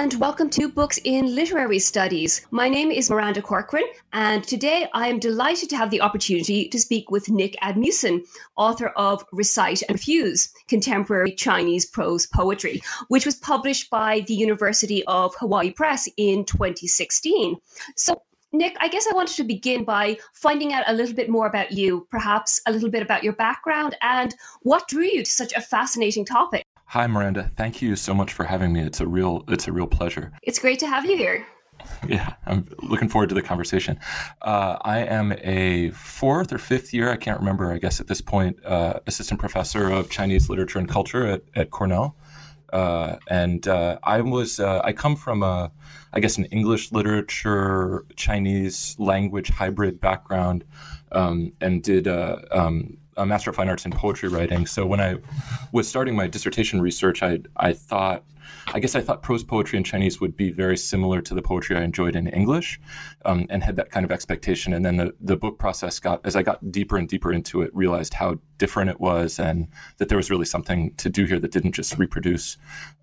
And welcome to Books in Literary Studies. My name is Miranda Corcoran, and today I am delighted to have the opportunity to speak with Nick Admussen, author of Recite and Refuse Contemporary Chinese Prose Poetry, which was published by the University of Hawaii Press in 2016. So, Nick, I guess I wanted to begin by finding out a little bit more about you, perhaps a little bit about your background, and what drew you to such a fascinating topic. Hi, Miranda. Thank you so much for having me. It's a real it's a real pleasure. It's great to have you here. Yeah, I'm looking forward to the conversation. Uh, I am a fourth or fifth year, I can't remember, I guess at this point, uh, assistant professor of Chinese literature and culture at, at Cornell. Uh, and uh, I was, uh, I come from a, I guess, an English literature, Chinese language hybrid background, um, and did uh, um, a Master of Fine Arts in poetry writing. So when I was starting my dissertation research, I I thought, I guess I thought prose poetry in Chinese would be very similar to the poetry I enjoyed in English, um, and had that kind of expectation. And then the the book process got as I got deeper and deeper into it, realized how different it was, and that there was really something to do here that didn't just reproduce,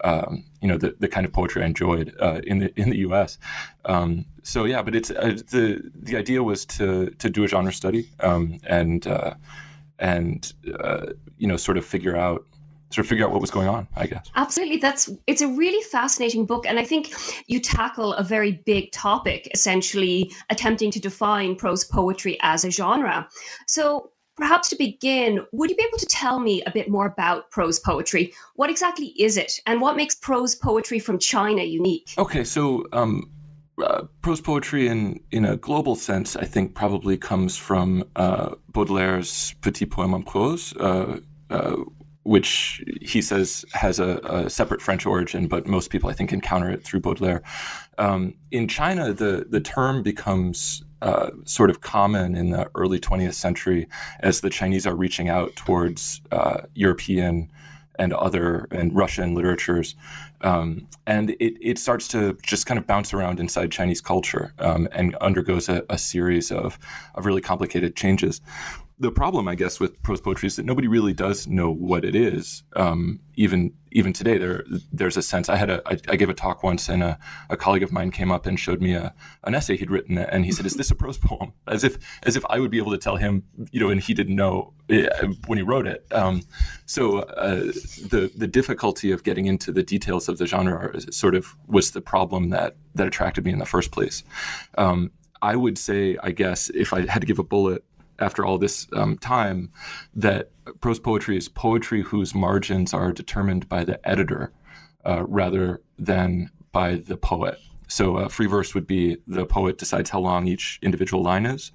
um, you know, the, the kind of poetry I enjoyed uh, in the in the U.S. Um, so yeah, but it's uh, the the idea was to to do a genre study um, and uh, and uh, you know sort of figure out sort of figure out what was going on i guess. Absolutely. That's it's a really fascinating book and i think you tackle a very big topic essentially attempting to define prose poetry as a genre. So perhaps to begin would you be able to tell me a bit more about prose poetry? What exactly is it and what makes prose poetry from china unique? Okay so um, uh, prose poetry in in a global sense, I think, probably comes from uh, Baudelaire's Petit Poème en prose, uh, uh, which he says has a, a, separate French origin, but most people, I think, encounter it through Baudelaire. Um, in China, the the term becomes uh, sort of common in the early 20th century as the Chinese are reaching out towards uh, European and other and Russian literatures. Um, and it, it starts to just kind of bounce around inside Chinese culture um, and undergoes a, a series of, of really complicated changes the problem, I guess, with prose poetry is that nobody really does know what it is. Um, even even today, there there's a sense. I had a I, I gave a talk once, and a, a colleague of mine came up and showed me a an essay he'd written, and he said, "Is this a prose poem?" As if as if I would be able to tell him, you know, and he didn't know eh, when he wrote it. Um, so uh, the the difficulty of getting into the details of the genre sort of was the problem that that attracted me in the first place. Um, I would say, I guess, if I had to give a bullet after all this um, time that prose poetry is poetry whose margins are determined by the editor uh, rather than by the poet. So uh, free verse would be the poet decides how long each individual line is.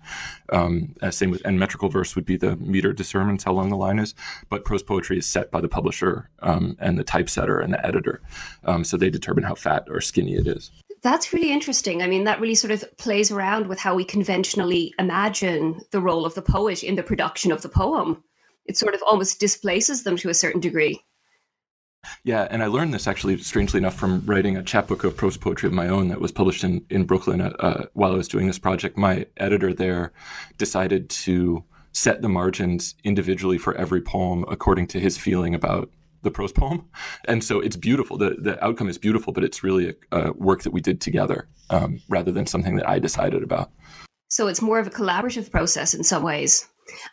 Um, uh, same with and metrical verse would be the meter determines how long the line is. But prose poetry is set by the publisher um, and the typesetter and the editor. Um, so they determine how fat or skinny it is. That's really interesting. I mean, that really sort of plays around with how we conventionally imagine the role of the poet in the production of the poem. It sort of almost displaces them to a certain degree. Yeah, and I learned this actually, strangely enough, from writing a chapbook of prose poetry of my own that was published in, in Brooklyn uh, uh while I was doing this project. My editor there decided to set the margins individually for every poem according to his feeling about the prose poem, and so it's beautiful. the The outcome is beautiful, but it's really a, a work that we did together um, rather than something that I decided about. So it's more of a collaborative process in some ways.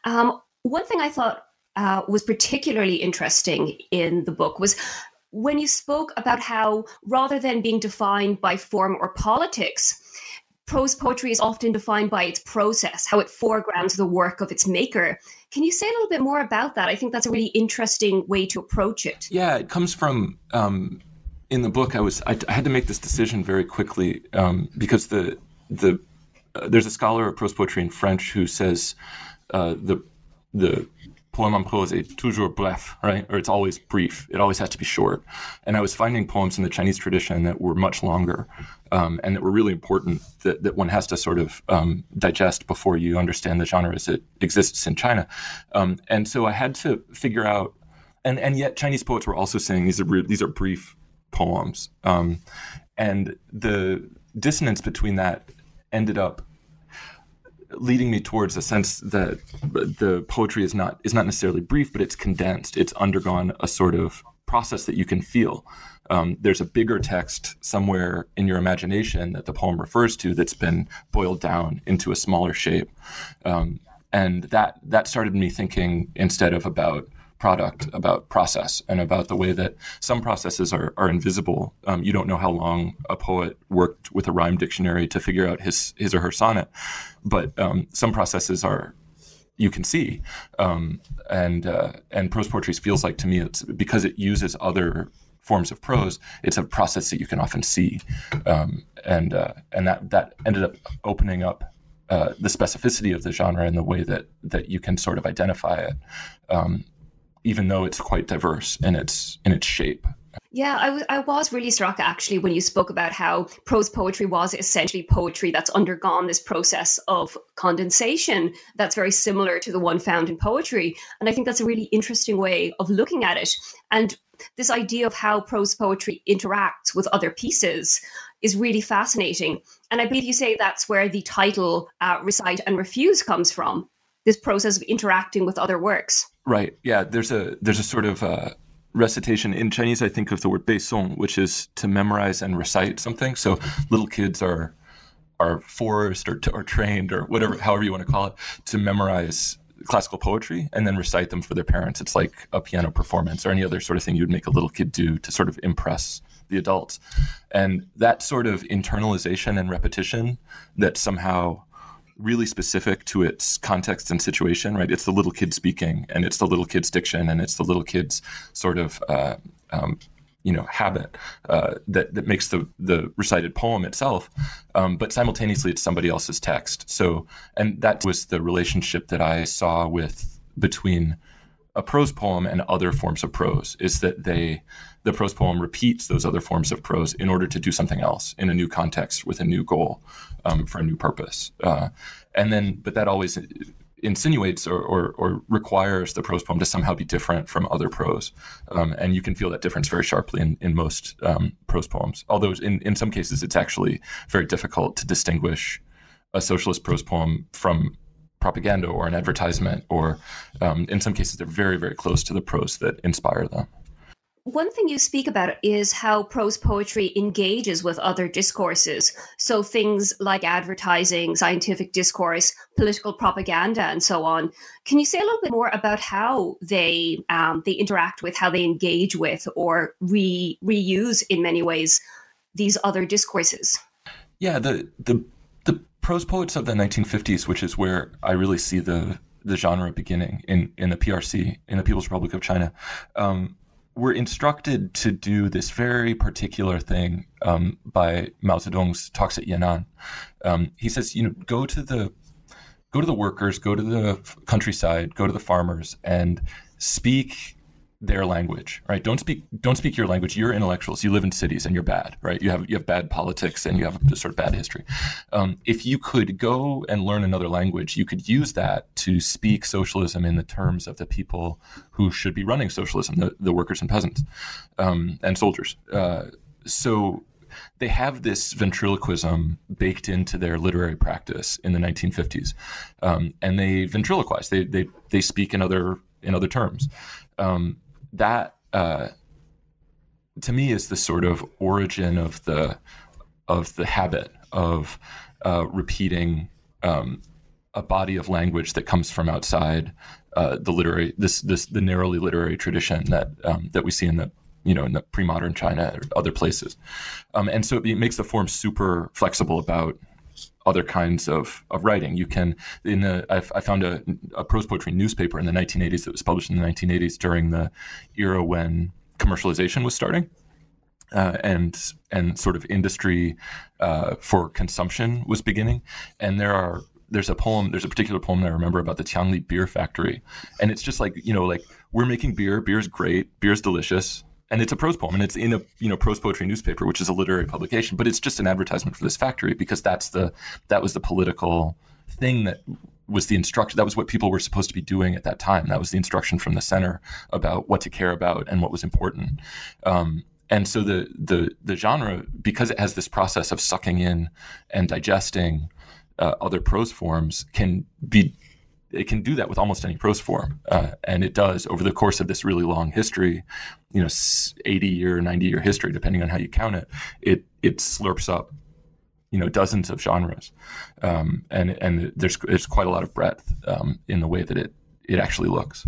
Um, one thing I thought uh, was particularly interesting in the book was when you spoke about how rather than being defined by form or politics, prose poetry is often defined by its process, how it foregrounds the work of its maker. Can you say a little bit more about that? I think that's a really interesting way to approach it. Yeah, it comes from um, in the book. I was I, I, had to make this decision very quickly um, because the the uh, there's a scholar of prose poetry in French who says uh, the the poème en prose toujours bref, right? Or it's always brief. It always has to be short. And I was finding poems in the Chinese tradition that were much longer um, and that were really important that, that one has to sort of um, digest before you understand the genre as it exists in China. Um, and so I had to figure out, and, and yet Chinese poets were also saying these are, these are brief poems. Um, and the dissonance between that ended up leading me towards a sense that the poetry is not is not necessarily brief, but it's condensed. It's undergone a sort of process that you can feel. Um, there's a bigger text somewhere in your imagination that the poem refers to that's been boiled down into a smaller shape, um, and that that started me thinking instead of about product, about process, and about the way that some processes are, are invisible. Um, you don't know how long a poet worked with a rhyme dictionary to figure out his his or her sonnet, but um, some processes are you can see, um, and uh, and prose poetry feels like to me it's because it uses other forms of prose. It's a process that you can often see, um, and uh, and that that ended up opening up uh, the specificity of the genre and the way that that you can sort of identify it. Um, even though it's quite diverse in its in its shape. Yeah, I, w- I was really struck actually when you spoke about how prose poetry was essentially poetry that's undergone this process of condensation that's very similar to the one found in poetry. And I think that's a really interesting way of looking at it. And this idea of how prose poetry interacts with other pieces is really fascinating. And I believe you say that's where the title uh, Recite and Refuse comes from this process of interacting with other works. Right. Yeah. There's a there's a sort of uh, recitation in Chinese. I think of the word beisong, which is to memorize and recite something. So little kids are are forced or, or trained or whatever, however you want to call it, to memorize classical poetry and then recite them for their parents. It's like a piano performance or any other sort of thing you'd make a little kid do to sort of impress the adults. And that sort of internalization and repetition that somehow really specific to its context and situation, right? It's the little kid speaking, and it's the little kid's diction, and it's the little kid's sort of uh, um, you know habit uh, that that makes the the recited poem itself, um, but simultaneously it's somebody else's text. So, and that was the relationship that I saw with between a prose poem and other forms of prose is that they the prose poem repeats those other forms of prose in order to do something else in a new context with a new goal um, for a new purpose. Uh, and then, but that always insinuates or, or, or, requires the prose poem to somehow be different from other prose. Um, and you can feel that difference very sharply in, in most um, prose poems. Although in, in some cases, it's actually very difficult to distinguish a socialist prose poem from propaganda or an advertisement, or um, in some cases, they're very, very close to the prose that inspire them. One thing you speak about is how prose poetry engages with other discourses. So things like advertising, scientific discourse, political propaganda, and so on. Can you say a little bit more about how they um, they interact with, how they engage with, or re- reuse in many ways these other discourses? Yeah, the the the prose poets of the 1950s, which is where I really see the the genre beginning in in the PRC in the People's Republic of China. Um, were instructed to do this very particular thing um, by Mao Zedong's talks at Yan'an. Um, he says, you know, go to the go to the workers, go to the countryside, go to the farmers, and speak their language, right? Don't speak don't speak your language. You're intellectuals. You live in cities and you're bad, right? You have you have bad politics and you have a sort of bad history. Um, if you could go and learn another language, you could use that to speak socialism in the terms of the people who should be running socialism, the, the workers and peasants um, and soldiers. Uh, so they have this ventriloquism baked into their literary practice in the 1950s, um, and they ventriloquize. They, they they speak in other in other terms. Um, that uh, to me is the sort of origin of the of the habit of uh, repeating um, a body of language that comes from outside uh, the literary this this the narrowly literary tradition that um, that we see in the you know in the pre-modern China or other places, um, and so it makes the form super flexible about other kinds of, of writing. You can, in the, I, I found a, a, prose poetry newspaper in the 1980s that was published in the 1980s during the era when commercialization was starting. Uh, and and sort of industry uh, for consumption was beginning, and there are there's a poem, there's a particular poem that I remember about the Tiangli beer factory, and it's just like you know, like we're making beer, beer's great, beer's delicious, and it's a prose poem, and it's in a you know prose poetry newspaper, which is a literary publication, but it's just an advertisement for this factory because that's the that was the political thing that was the instruction that was what people were supposed to be doing at that time. That was the instruction from the center about what to care about and what was important. Um, and so the the the genre because it has this process of sucking in and digesting uh, other prose forms can be it can do that with almost any prose form uh, and it does over the course of this really long history you know 80 year 90 year history depending on how you count it it it slurps up you know dozens of genres um, and and there's there's quite a lot of breadth um, in the way that it it actually looks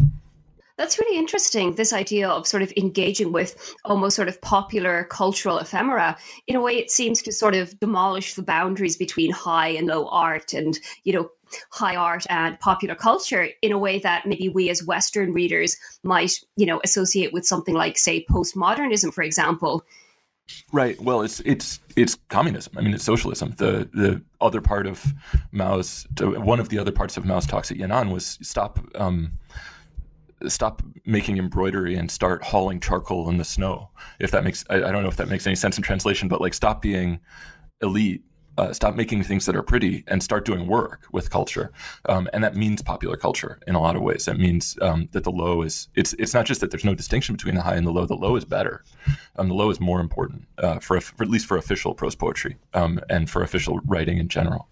that's really interesting, this idea of sort of engaging with almost sort of popular cultural ephemera. In a way, it seems to sort of demolish the boundaries between high and low art and, you know, high art and popular culture in a way that maybe we as Western readers might, you know, associate with something like, say, postmodernism, for example. Right. Well, it's it's it's communism. I mean, it's socialism. The the other part of Mao's one of the other parts of Mao's talks at Yan'an was stop um, stop making embroidery and start hauling charcoal in the snow. If that makes, I, I, don't know if that makes any sense in translation, but like stop being elite, uh, stop making things that are pretty, and start doing work with culture. Um, and that means popular culture in a lot of ways. That means um, that the low is it's it's not just that there's no distinction between the high and the low. The low is better. Um, the low is more important uh, for, for, at least for official prose poetry um, and for official writing in general.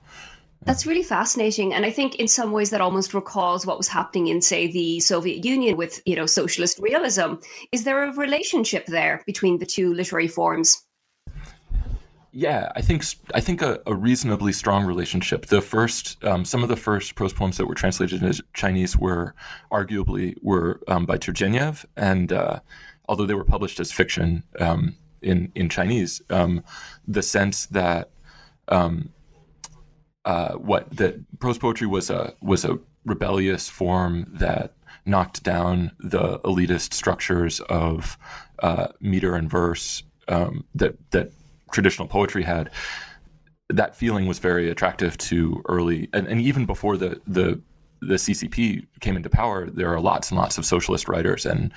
That's really fascinating. And I think in some ways that almost recalls what was happening in, say, the Soviet Union with, you know, socialist realism. Is there a relationship there between the two literary forms? Yeah, I think I think a, a reasonably strong relationship. The first, um, some of the first prose poems that were translated into Chinese were arguably were um, by Turgenev, and uh, although they were published as fiction um, in in Chinese, um, the sense that um, uh, what that prose poetry was a was a rebellious form that knocked down the elitist structures of uh, meter and verse um, that that traditional poetry had. That feeling was very attractive to early, and, and even before the the the CCP came into power, there are lots and lots of socialist writers, and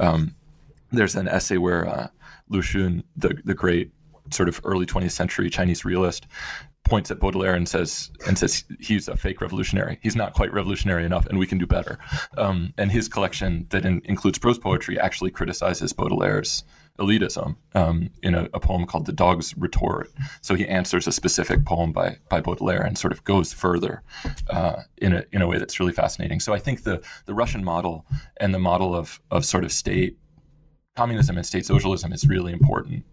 um, there's an essay where uh, Lu Xun, the the great sort of early 20th century Chinese realist, points at Baudelaire and says and says he's a fake revolutionary. He's not quite revolutionary enough, and we can do better. Um, and his collection that in, includes prose poetry actually criticizes Baudelaire's elitism um, in a, a, poem called "The Dog's Retort." So he answers a specific poem by by Baudelaire and sort of goes further uh, in a in a way that's really fascinating. So I think the the Russian model and the model of of sort of state communism and state socialism is really important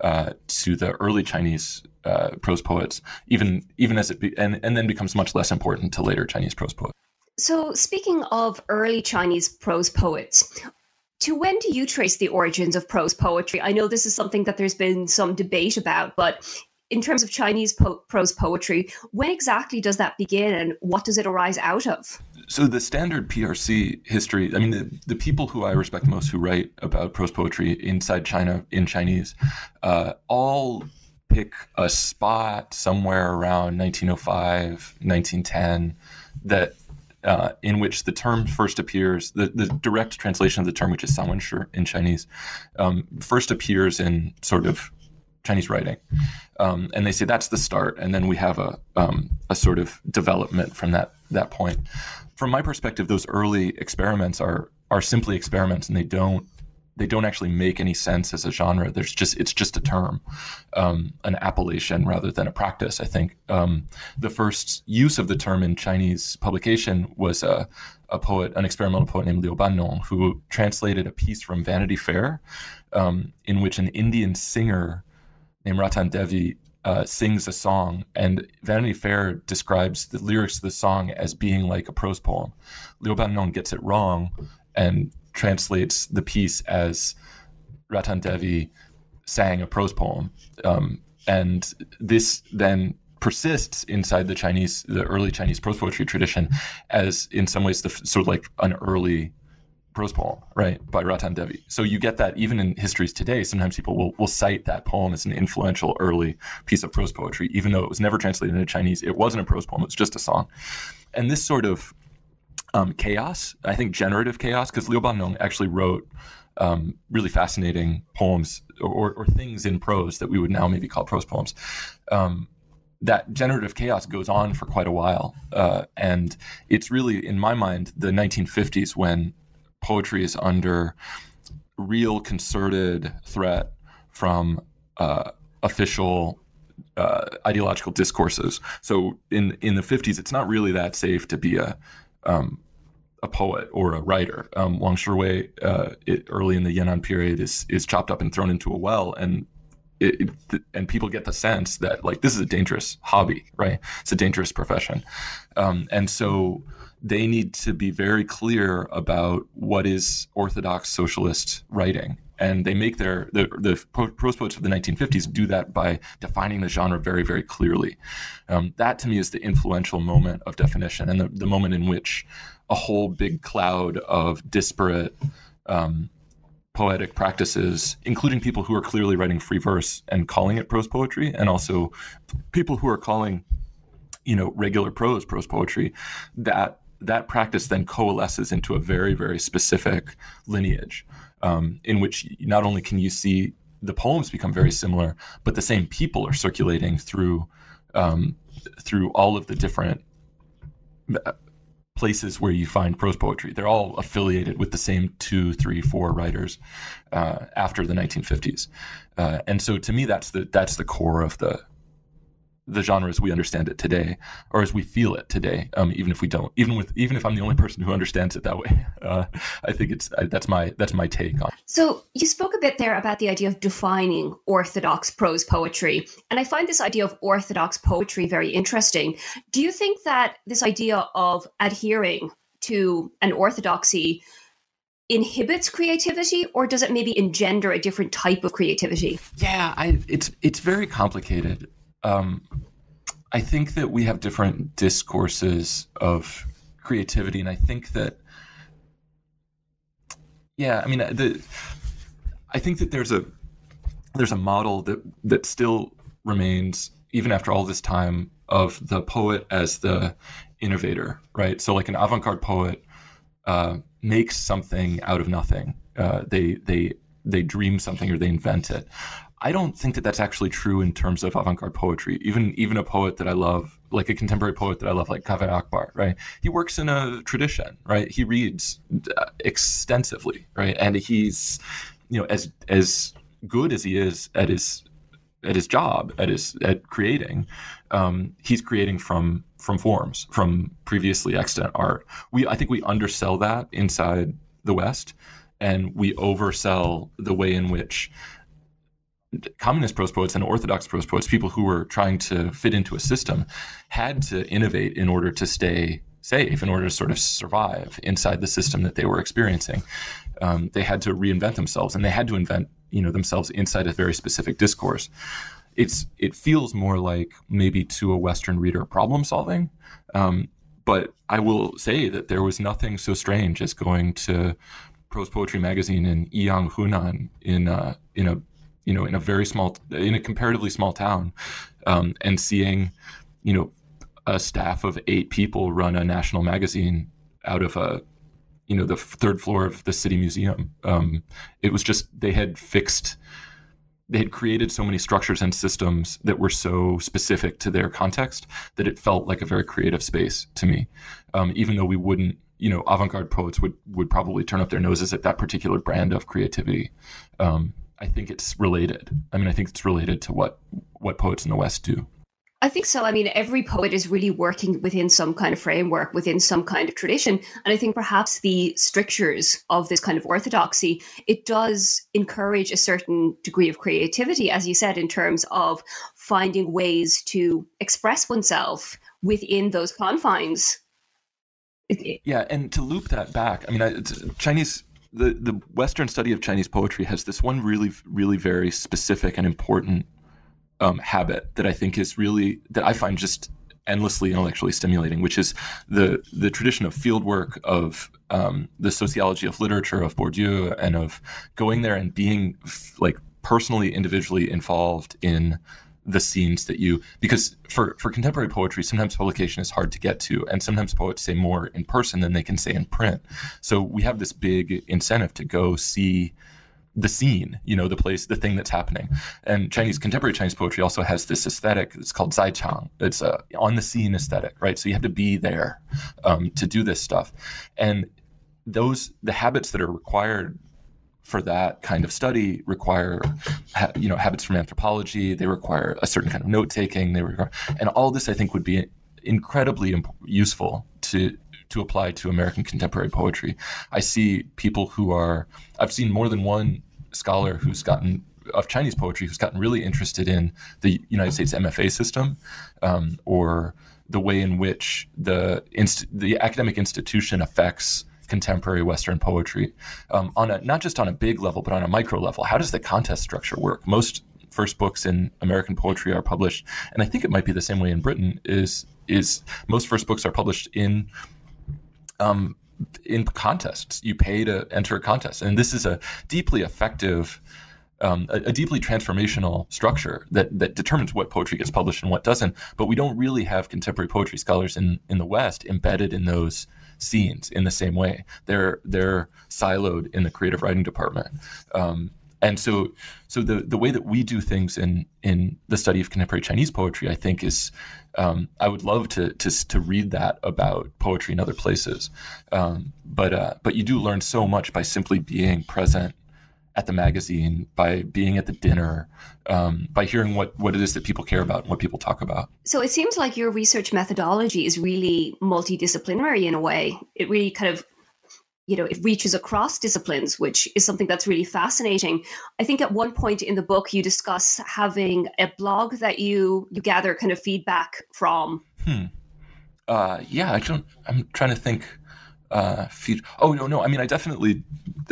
uh, to the early Chinese uh, prose poets, even even as it be, and and then becomes much less important to later Chinese prose poets. So, speaking of early Chinese prose poets, to when do you trace the origins of prose poetry? I know this is something that there's been some debate about, but in terms of Chinese po- prose poetry, when exactly does that begin and what does it arise out of? So, the standard PRC history, I mean, the, the people who I respect most who write about prose poetry inside China in Chinese, uh, all pick a spot somewhere around 1905, 1910 that uh, in which the term first appears, the, the direct translation of the term, which is Sanwenshi in Chinese, um, first appears in sort of Chinese writing. Um, and they say that's the start. And then we have a, um, a sort of development from that, that point. From my perspective, those early experiments are, are simply experiments and they don't they don't actually make any sense as a genre. There's just it's just a term, um, an appellation rather than a practice. I think um, the first use of the term in Chinese publication was a, a poet, an experimental poet named Liu Bannong, who translated a piece from Vanity Fair, um, in which an Indian singer named Ratan Devi uh, sings a song, and Vanity Fair describes the lyrics of the song as being like a prose poem. Liu Bannong gets it wrong and translates the piece as Ratan Devi sang a prose poem. Um, and this then persists inside the Chinese, the early Chinese prose poetry tradition, as in some ways the sort of like an early prose poem, right, by Ratan Devi. So you get that even in histories today. Sometimes people will, will cite that poem as an influential early piece of prose poetry, even though it was never translated into Chinese. It wasn't a prose poem; it was just a song. And this sort of um, chaos, I think generative chaos, because Liu Bannong actually wrote um, really fascinating poems or, or, things in prose that we would now maybe call prose poems. Um, that generative chaos goes on for quite a while. Uh, and it's really, in my mind, the 1950s when poetry is under real concerted threat from uh, official uh, ideological discourses. So in in the 50s, it's not really that safe to be a um, a poet or a writer. Um, Wang Shiwei, uh, it, early in the Yan'an period, is is chopped up and thrown into a well, and it, it, and people get the sense that like this is a dangerous hobby, right? It's a dangerous profession, um, and so they need to be very clear about what is orthodox socialist writing. And they make their the, the prose poets of the 1950s do that by defining the genre very very clearly. Um, that to me is the influential moment of definition and the, the moment in which a whole big cloud of disparate um, poetic practices, including people who are clearly writing free verse and calling it prose poetry, and also people who are calling, you know, regular prose prose poetry. That that practice then coalesces into a very very specific lineage, um, in which not only can you see the poems become very similar, but the same people are circulating through um, through all of the different places where you find prose poetry. They're all affiliated with the same two, three, four writers uh, after the 1950s, uh, and so to me, that's the that's the core of the the genre as we understand it today, or as we feel it today. Um, even if we don't, even with even if I'm the only person who understands it that way, uh, I think it's that's my that's my take on. So you spoke a bit there about the idea of defining orthodox prose poetry, and I find this idea of orthodox poetry very interesting. Do you think that this idea of adhering to an orthodoxy inhibits creativity or does it maybe engender a different type of creativity yeah I, it's it's very complicated um, I think that we have different discourses of creativity, and I think that, yeah, I mean, the, I think that there's a there's a model that that still remains even after all this time of the poet as the innovator, right? So, like an avant-garde poet uh, makes something out of nothing. Uh, they they they dream something or they invent it. I don't think that that's actually true in terms of avant-garde poetry. Even even a poet that I love, like a contemporary poet that I love, like Kaveh Akbar, right? He works in a tradition, right? He reads uh, extensively, right? And he's, you know, as as good as he is at his at his job, at his at creating, um, he's creating from from forms, from previously extant art. We I think we undersell that inside the West, and we oversell the way in which communist prose poets and orthodox prose poets, people who were trying to fit into a system, had to innovate in order to stay safe, in order to sort of survive inside the system that they were experiencing. Um, they had to reinvent themselves, and they had to invent, you know, themselves inside a very specific discourse. It's it feels more like maybe to a Western reader problem solving, um, but I will say that there was nothing so strange as going to prose poetry magazine in Yiyang, Hunan, in uh, in a you know, in a very small, in a comparatively small town, um, and seeing, you know, a staff of eight people run a national magazine out of a, you know, the third floor of the city museum. Um, it was just they had fixed, they had created so many structures and systems that were so specific to their context that it felt like a very creative space to me, um, even though we wouldn't you know, avant-garde poets would would probably turn up their noses at that particular brand of creativity. Um, I think it's related. I mean, I think it's related to what what poets in the West do. I think so. I mean, every poet is really working within some kind of framework, within some kind of tradition. And I think perhaps the strictures of this kind of orthodoxy, it does encourage a certain degree of creativity, as you said, in terms of finding ways to express oneself within those confines. Yeah, and to loop that back, I mean, Chinese the the Western study of Chinese poetry has this one really really very specific and important um, habit that I think is really that I find just endlessly intellectually stimulating, which is the the tradition of fieldwork of um, the sociology of literature of Bourdieu and of going there and being like personally, individually involved in the scenes that you because for for contemporary poetry sometimes publication is hard to get to and sometimes poets say more in person than they can say in print so we have this big incentive to go see the scene, you know, the place, the thing that's happening. And Chinese contemporary Chinese poetry also has this aesthetic. It's called zaichang. It's a on the scene aesthetic, right? So you have to be there um, to do this stuff, and those the habits that are required for that kind of study require you know habits from anthropology they require a certain kind of note taking they require and all this i think would be incredibly imp- useful to to apply to american contemporary poetry. I see people who are i've seen more than one scholar who's gotten of chinese poetry who's gotten really interested in the united states mfa system um, or the way in which the inst- the academic institution affects contemporary Western poetry um, on a not just on a big level, but on a micro level. How does the contest structure work? Most first books in American poetry are published, and I think it might be the same way in Britain. Is is most first books are published in um, in contests. You pay to enter a contest, and this is a deeply effective. Um, a, a, deeply transformational structure that, that determines what poetry gets published and what doesn't. But we don't really have contemporary poetry scholars in, in the West embedded in those scenes in the same way. They're they're siloed in the creative writing department. Um, and so, so the, the way that we do things in, in the study of contemporary Chinese poetry, I think, is um, I would love to, to, to read that about poetry in other places. Um, but uh, but you do learn so much by simply being present at the magazine, by being at the dinner, um, by hearing what, what it is that people care about and what people talk about. So it seems like your research methodology is really multidisciplinary in a way. It really kind of you know, it reaches across disciplines, which is something that's really fascinating. I think at one point in the book you discuss having a blog that you you gather kind of feedback from. Hmm. Uh, yeah, I don't. I'm trying to think uh, feed. Oh no, no. I mean, I definitely.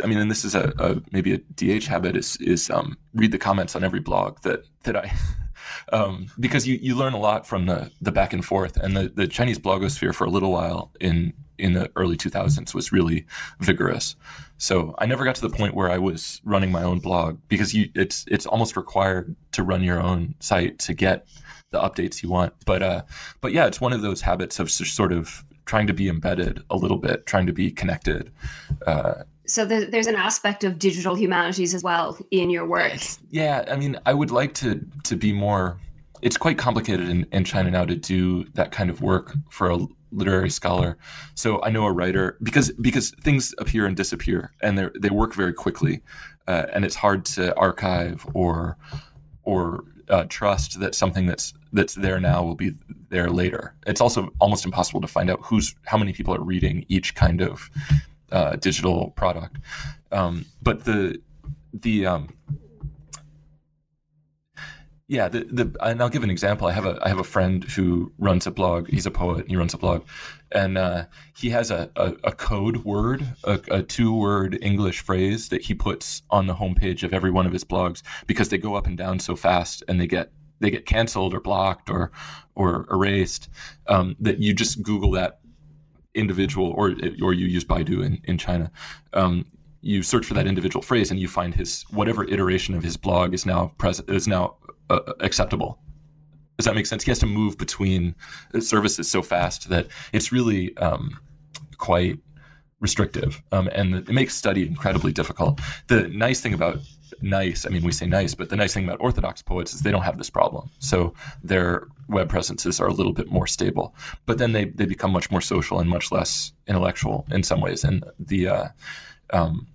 I mean, and this is a, a maybe a DH habit is is um, read the comments on every blog that that I. Um, because you, you learn a lot from the, the back and forth and the, the Chinese blogosphere for a little while in in the early 2000s was really vigorous. So I never got to the point where I was running my own blog because you, it's it's almost required to run your own site to get the updates you want. But uh, but yeah, it's one of those habits of sort of trying to be embedded a little bit, trying to be connected. Uh, so there's an aspect of digital humanities as well in your work. Yeah, I mean, I would like to to be more. It's quite complicated in, in China now to do that kind of work for a literary scholar. So I know a writer because because things appear and disappear, and they they work very quickly, uh, and it's hard to archive or or uh, trust that something that's that's there now will be there later. It's also almost impossible to find out who's how many people are reading each kind of uh, digital product. Um, but the the um, yeah, the, the and I'll give an example. I have a I have a friend who runs a blog. He's a poet. He runs a blog, and uh, he has a, a, a code word, a, a, two word English phrase that he puts on the homepage of every one of his blogs because they go up and down so fast, and they get they get canceled or blocked or or erased. Um, that you just Google that individual, or or you use Baidu in in China. Um, you search for that individual phrase and you find his whatever iteration of his blog is now present is now uh, acceptable. Does that make sense? He has to move between services so fast that it's really um, quite restrictive, um, and it makes study incredibly difficult. The nice thing about nice, I mean, we say nice, but the nice thing about Orthodox poets is they don't have this problem. So their web presences are a little bit more stable, but then they, they become much more social and much less intellectual in some ways. And the uh, um,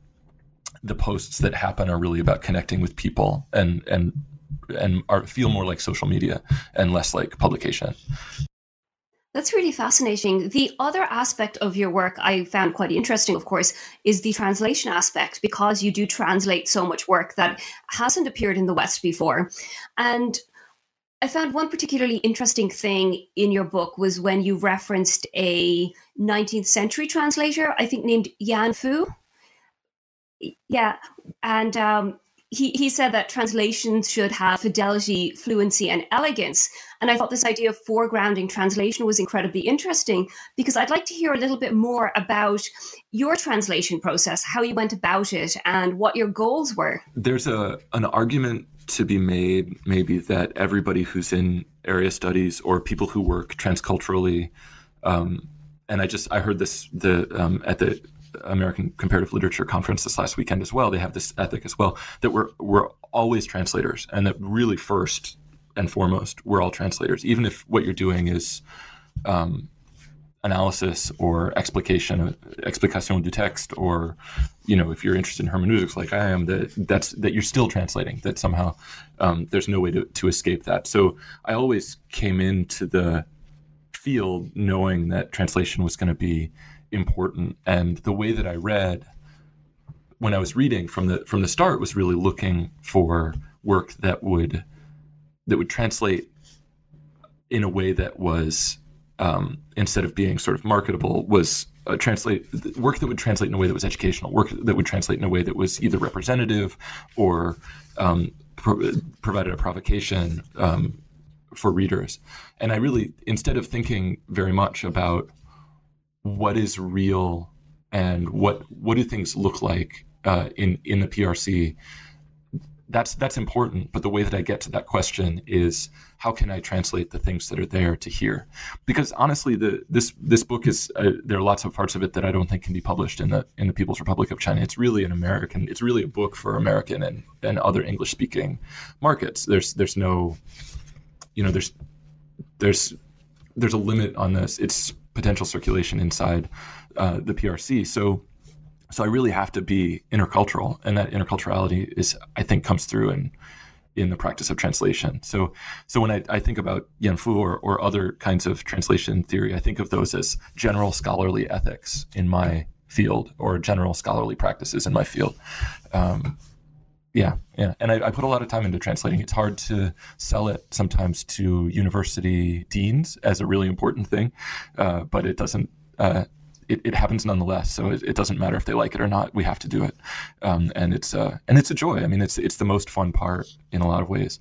the posts that happen are really about connecting with people and and and are, feel more like social media and less like publication. That's really fascinating. The other aspect of your work I found quite interesting, of course, is the translation aspect because you do translate so much work that hasn't appeared in the West before. And I found one particularly interesting thing in your book was when you referenced a 19th century translator, I think named Yan Fu. Yeah. And um, he, he said that translations should have fidelity, fluency, and elegance. And I thought this idea of foregrounding translation was incredibly interesting because I'd like to hear a little bit more about your translation process, how you went about it, and what your goals were. There's a an argument to be made, maybe that everybody who's in area studies or people who work transculturally, um, and I just I heard this the um, at the American Comparative Literature Conference this last weekend as well. They have this ethic as well that we're we're always translators, and that really first and foremost we're all translators, even if what you're doing is um, analysis or explication, explication du text, or you know if you're interested in hermeneutics like I am, that that's that you're still translating. That somehow um, there's no way to, to escape that. So I always came into the field knowing that translation was going to be important. And the way that I read when I was reading from the from the start was really looking for work that would that would translate in a way that was um, instead of being sort of marketable was uh, translate work that would translate in a way that was educational work that would translate in a way that was either representative or um, pro- provided a provocation um, for readers and i really instead of thinking very much about what is real and what what do things look like uh, in in the PRC. That's that's important, but the way that I get to that question is how can I translate the things that are there to here? Because honestly, the this this book is uh, there are lots of parts of it that I don't think can be published in the in the People's Republic of China. It's really an American. It's really a book for American and and other English speaking markets. There's there's no, you know, there's there's there's a limit on this. It's potential circulation inside uh, the PRC. So, so I really have to be intercultural, and that interculturality is, I think, comes through in in the practice of translation. So, so when I, I think about Yan Fu or, or other kinds of translation theory, I think of those as general scholarly ethics in my field or general scholarly practices in my field. Um, yeah, yeah. And I, I, put a lot of time into translating. It's hard to sell it sometimes to university deans as a really important thing, uh, but it doesn't. Uh, it, it, happens nonetheless. So it, it, doesn't matter if they like it or not. We have to do it, um, and it's uh, and it's a joy. I mean, it's it's the most fun part in a lot of ways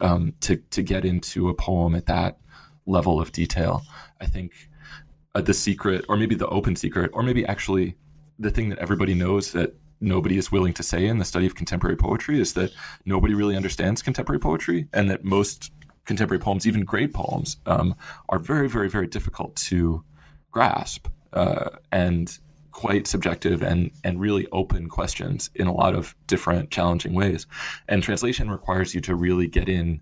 um, to to get into a poem at that level of detail. I think uh, the secret, or maybe the open secret, or maybe actually the thing that everybody knows that nobody is willing to say in the study of contemporary poetry is that nobody really understands contemporary poetry and that most contemporary poems, even great poems, um, are very, very, very difficult to grasp uh, and quite subjective and and really open questions in a lot of different challenging ways. And translation requires you to really get in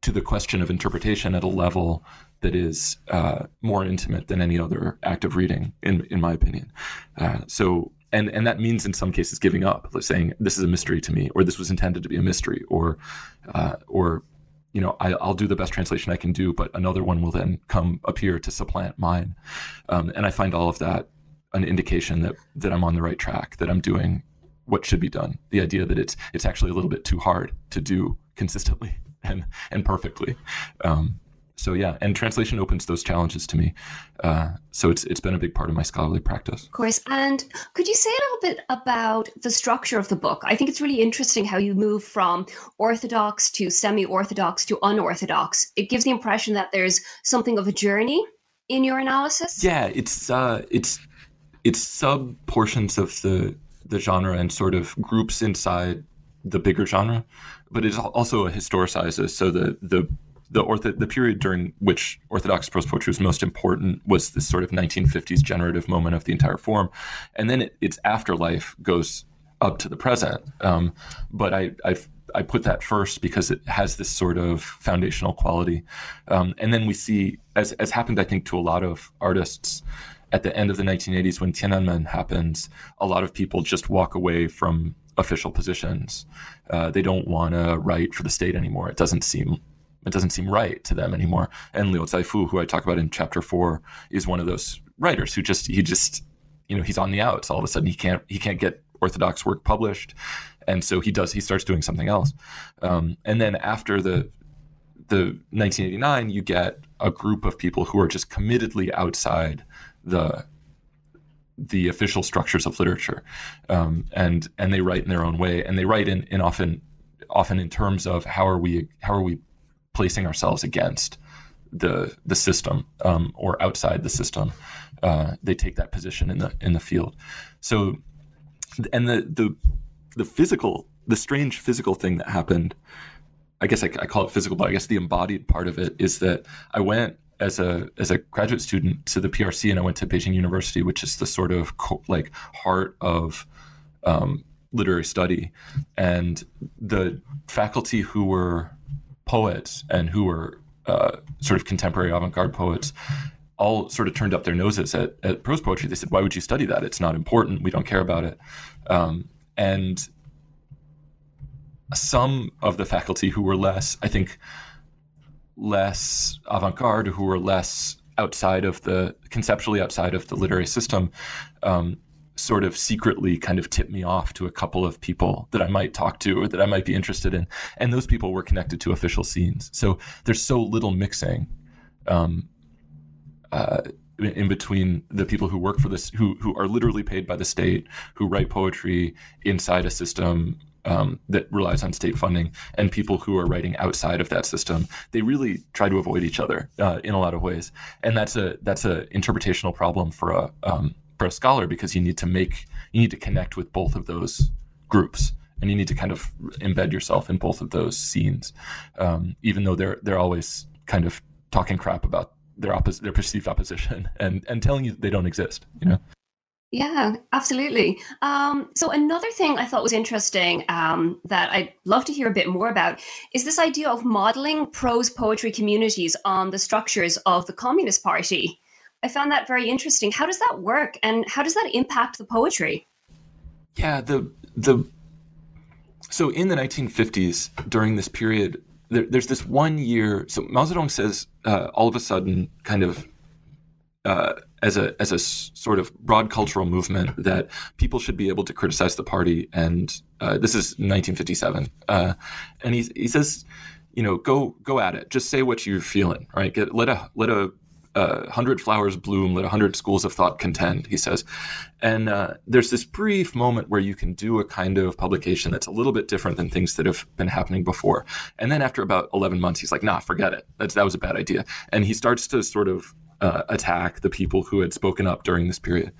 to the question of interpretation at a level that is uh, more intimate than any other act of reading, in in my opinion. Uh, so, and and that means in some cases giving up, like saying this is a mystery to me, or this was intended to be a mystery, or uh, or you know I, will do the best translation I can do, but another one will then come appear to supplant mine, um, and I find all of that an indication that that I'm on the right track, that I'm doing what should be done. The idea that it's it's actually a little bit too hard to do consistently and and perfectly. Um, so yeah, and translation opens those challenges to me. Uh, so it's it's been a big part of my scholarly practice. Of course. And could you say a little bit about the structure of the book? I think it's really interesting how you move from orthodox to semi-orthodox to unorthodox. It gives the impression that there's something of a journey in your analysis. Yeah, it's uh, it's it's sub portions of the the genre and sort of groups inside the bigger genre, but it also a historicizes. So the the the ortho, the period during which Orthodox prose poetry was most important was this sort of 1950s generative moment of the entire form, and then it, its afterlife goes up to the present. Um, but I, I I put that first because it has this sort of foundational quality, um, and then we see as as happened I think to a lot of artists at the end of the 1980s when Tiananmen happens, a lot of people just walk away from official positions. Uh, they don't want to write for the state anymore. It doesn't seem it doesn't seem right to them anymore. And Liu Zaifu, who I talk about in chapter four, is one of those writers who just he just you know he's on the outs. All of a sudden he can't he can't get orthodox work published, and so he does he starts doing something else. Um, and then after the the 1989, you get a group of people who are just committedly outside the the official structures of literature, um, and and they write in their own way, and they write in, in often often in terms of how are we how are we placing ourselves against the the system um, or outside the system. Uh, they take that position in the in the field. So, and the the the physical, the strange physical thing that happened. I guess I, I call it physical, but I guess the embodied part of it is that I went as a as a graduate student to the PRC, and I went to Beijing University, which is the sort of co- like heart of um, literary study, and the faculty who were poets and who were uh, sort of contemporary avant-garde poets all sort of turned up their noses at, at, prose poetry. They said, "Why would you study that? It's not important. We don't care about it." Um, and some of the faculty who were less, I think, less avant-garde, who were less outside of the conceptually outside of the literary system, um, sort of secretly kind of tipped me off to a couple of people that I might talk to or that I might be interested in. And those people were connected to official scenes. So there's so little mixing um, uh, in between the people who work for this, who, who are literally paid by the state, who write poetry inside a system um, that relies on state funding and people who are writing outside of that system. They really try to avoid each other uh, in a lot of ways, and that's a that's a interpretational problem for a um, a scholar because you need to make you need to connect with both of those groups and you need to kind of embed yourself in both of those scenes um, even though they're they're always kind of talking crap about their oppos- their perceived opposition and and telling you they don't exist you know yeah, absolutely. Um, so another thing I thought was interesting um, that I'd love to hear a bit more about is this idea of modeling prose poetry communities on the structures of the Communist Party. I found that very interesting. How does that work, and how does that impact the poetry? Yeah, the the so in the 1950s, during this period, there, there's this one year. So Mao Zedong says, uh, all of a sudden, kind of. Uh, as a as a sort of broad cultural movement that people should be able to criticize the party, and uh, this is 1957, uh, and he he says, you know, go go at it, just say what you're feeling, right? Get let a let a uh, hundred flowers bloom, let a hundred schools of thought contend, he says. And uh, there's this brief moment where you can do a kind of publication that's a little bit different than things that have been happening before. And then after about 11 months, he's like, nah, forget it. That's, that was a bad idea. And he starts to sort of uh, attack the people who had spoken up during this period.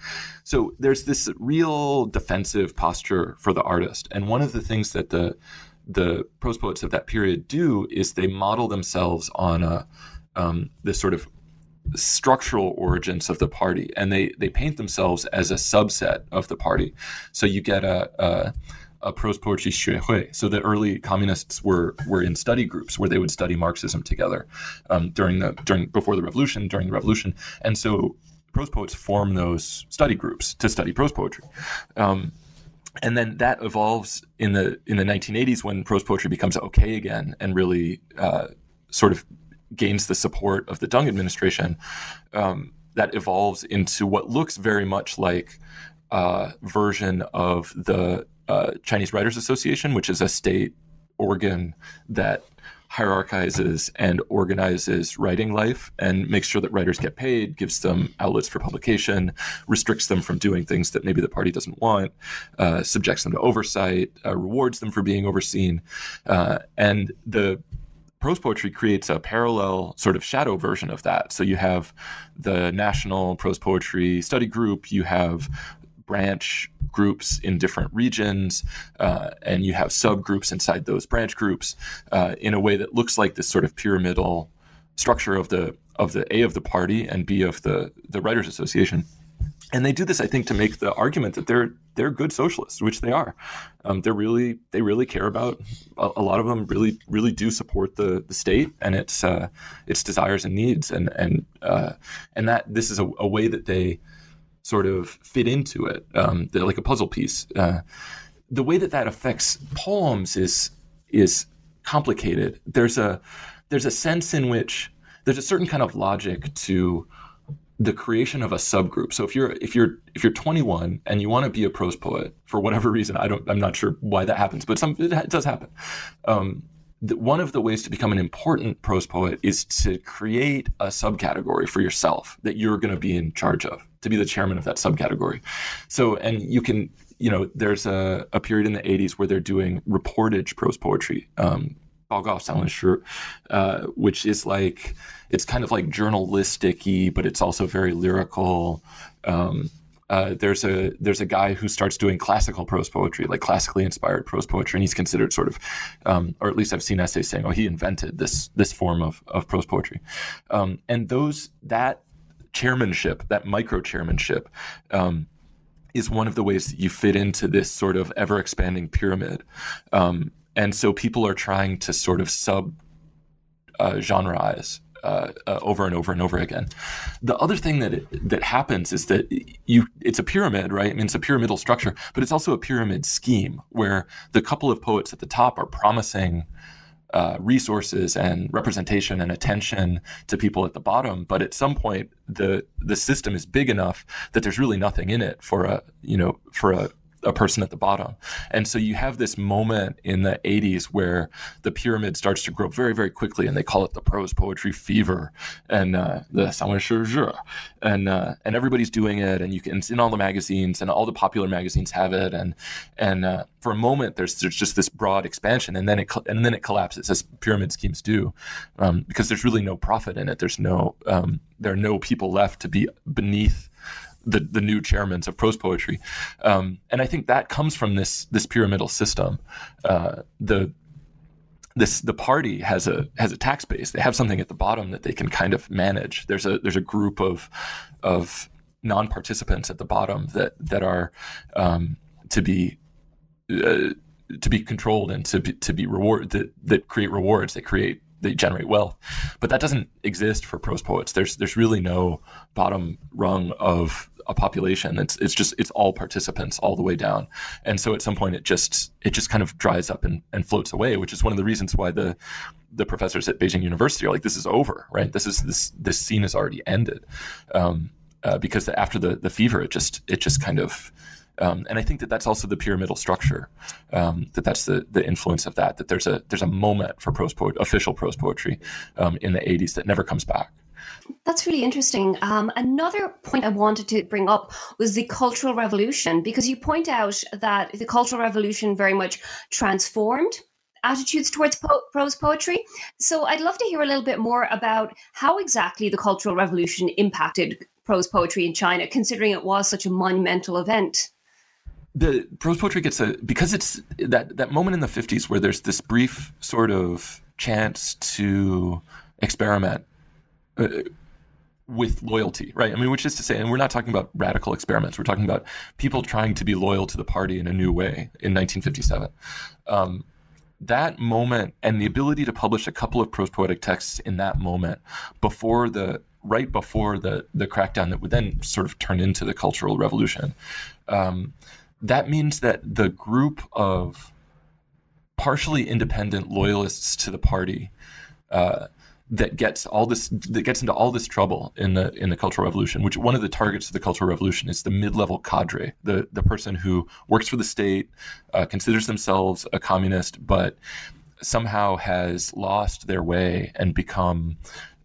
So there's this real defensive posture for the artist. And one of the things that the the prose poets of that period do is they model themselves on a um, this sort of structural origins of the party, and they they paint themselves as a subset of the party. So you get a, a a prose poetry xuehui. So the early communists were were in study groups where they would study Marxism together um, during the during before the revolution, during the revolution, and so prose poets form those study groups to study prose poetry. Um, and then that evolves in the in the 1980s when prose poetry becomes okay again and really uh, sort of gains the support of the Deng administration, um, that evolves into what looks very much like a version of the uh, Chinese Writers Association, which is a state organ that hierarchizes and organizes writing life and makes sure that writers get paid, gives them outlets for publication, restricts them from doing things that maybe the party doesn't want, uh, subjects them to oversight, uh, rewards them for being overseen. Uh, and the prose poetry creates a parallel sort of shadow version of that. So you have the National Prose Poetry Study Group, you have branch groups in different regions, uh, and you have subgroups inside those branch groups uh, in a way that looks like this sort of pyramidal structure of the of the A of the party and B of the the Writers Association and they do this, I think, to make the argument that they're they're good socialists, which they are. Um, they're really they really care about a, a, lot of them really really do support the the state and its uh, its desires and needs, and and uh, and that this is a, a, way that they sort of fit into it. Um, like a puzzle piece. Uh, the way that that affects poems is is complicated. There's a there's a sense in which there's a certain kind of logic to the creation of a subgroup. So if you're if you're if you're 21 and you want to be a prose poet for whatever reason, I don't I'm not sure why that happens, but some it does happen. Um, the, one of the ways to become an important prose poet is to create a subcategory for yourself that you're going to be in charge of. to be the chairman of that subcategory. So, and you can, you know, there's a, a period in the 80s where they're doing reportage prose poetry, um, uh, which is like, it's kind of like journalistic but it's also very lyrical. Um, uh, there's a there's a guy who starts doing classical prose poetry, like classically inspired prose poetry, and he's considered sort of, um, or at least I've seen essays saying, oh, he invented this this form of of prose poetry, um, and those that chairmanship, that micro chairmanship, um, is one of the ways that you fit into this sort of ever expanding pyramid. And so people are trying to sort of sub uh, genreize uh, uh, over and over and over again. The other thing that it, that happens is that you it's a pyramid, right? I mean, it's a pyramidal structure, but it's also a pyramid scheme where the couple of poets at the top are promising uh, resources and representation and attention to people at the bottom. But at some point, the the system is big enough that there's really nothing in it for a you know for a a person at the bottom. And so you have this moment in the 80s where the pyramid starts to grow very, very quickly, and they call it the prose poetry fever and uh, the Sanwen and uh, and everybody's doing it, and you can it's in all the magazines, and all the popular magazines have it, and and uh, for a moment there's there's just this broad expansion, and then it and then it collapses as pyramid schemes do, um, because there's really no profit in it. There's no um, there are no people left to be beneath the the new chairmans of prose poetry, um, and I think that comes from this this pyramidal system. Uh, the this the party has a has a tax base. They have something at the bottom that they can kind of manage. There's a there's a group of of non participants at the bottom that that are um, to be. Uh, to be controlled and to be, to be reward that, that create rewards, they create they generate wealth. But that doesn't exist for prose poets. There's there's really no bottom rung of a population. It's it's just it's all participants all the way down. And so at some point it just it just kind of dries up and, and floats away, which is one of the reasons why the the professors at Beijing University are like, this is over, right? This is this this scene is already ended. Um, uh, because after the the fever, it just it just kind of um, and I think that that's also the pyramidal structure. Um, that that's the the influence of that. That there's a there's a moment for prose poet, official prose poetry um, in the 80s that never comes back. That's really interesting. Um, another point I wanted to bring up was the Cultural Revolution, because you point out that the Cultural Revolution very much transformed attitudes towards po- prose poetry. So I'd love to hear a little bit more about how exactly the Cultural Revolution impacted prose poetry in China, considering it was such a monumental event the prose poetry gets a because it's that that moment in the 50s where there's this brief sort of chance to experiment uh, with loyalty, right? I mean, which is to say, and we're not talking about radical experiments. We're talking about people trying to be loyal to the party in a new way in 1957. Um, that moment and the ability to publish a couple of prose poetic texts in that moment before the right before the the crackdown that would then sort of turn into the cultural revolution um, that means that the group of partially independent loyalists to the party uh, that gets all this that gets into all this trouble in the in the cultural revolution which one of the targets of the cultural revolution is the mid-level cadre the the person who works for the state uh, considers themselves a communist but somehow has lost their way and become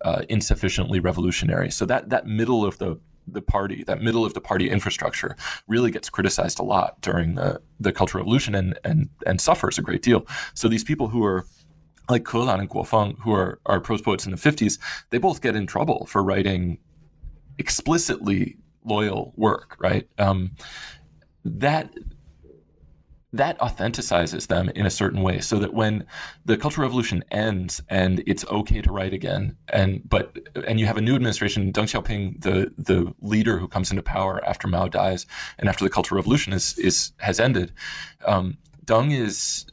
uh, insufficiently revolutionary so that that middle of the the party, that middle of the party infrastructure, really gets criticized a lot during the, the Cultural Revolution and, and, and suffers a great deal. So these people who are like Ke Lan and Guo Feng, who are, are prose poets in the 50s, they both get in trouble for writing explicitly loyal work, right? Um, that that authenticizes them in a certain way so that when the cultural revolution ends and it's okay to write again and but and you have a new administration deng xiaoping the the leader who comes into power after mao dies and after the cultural revolution is is has ended um, deng is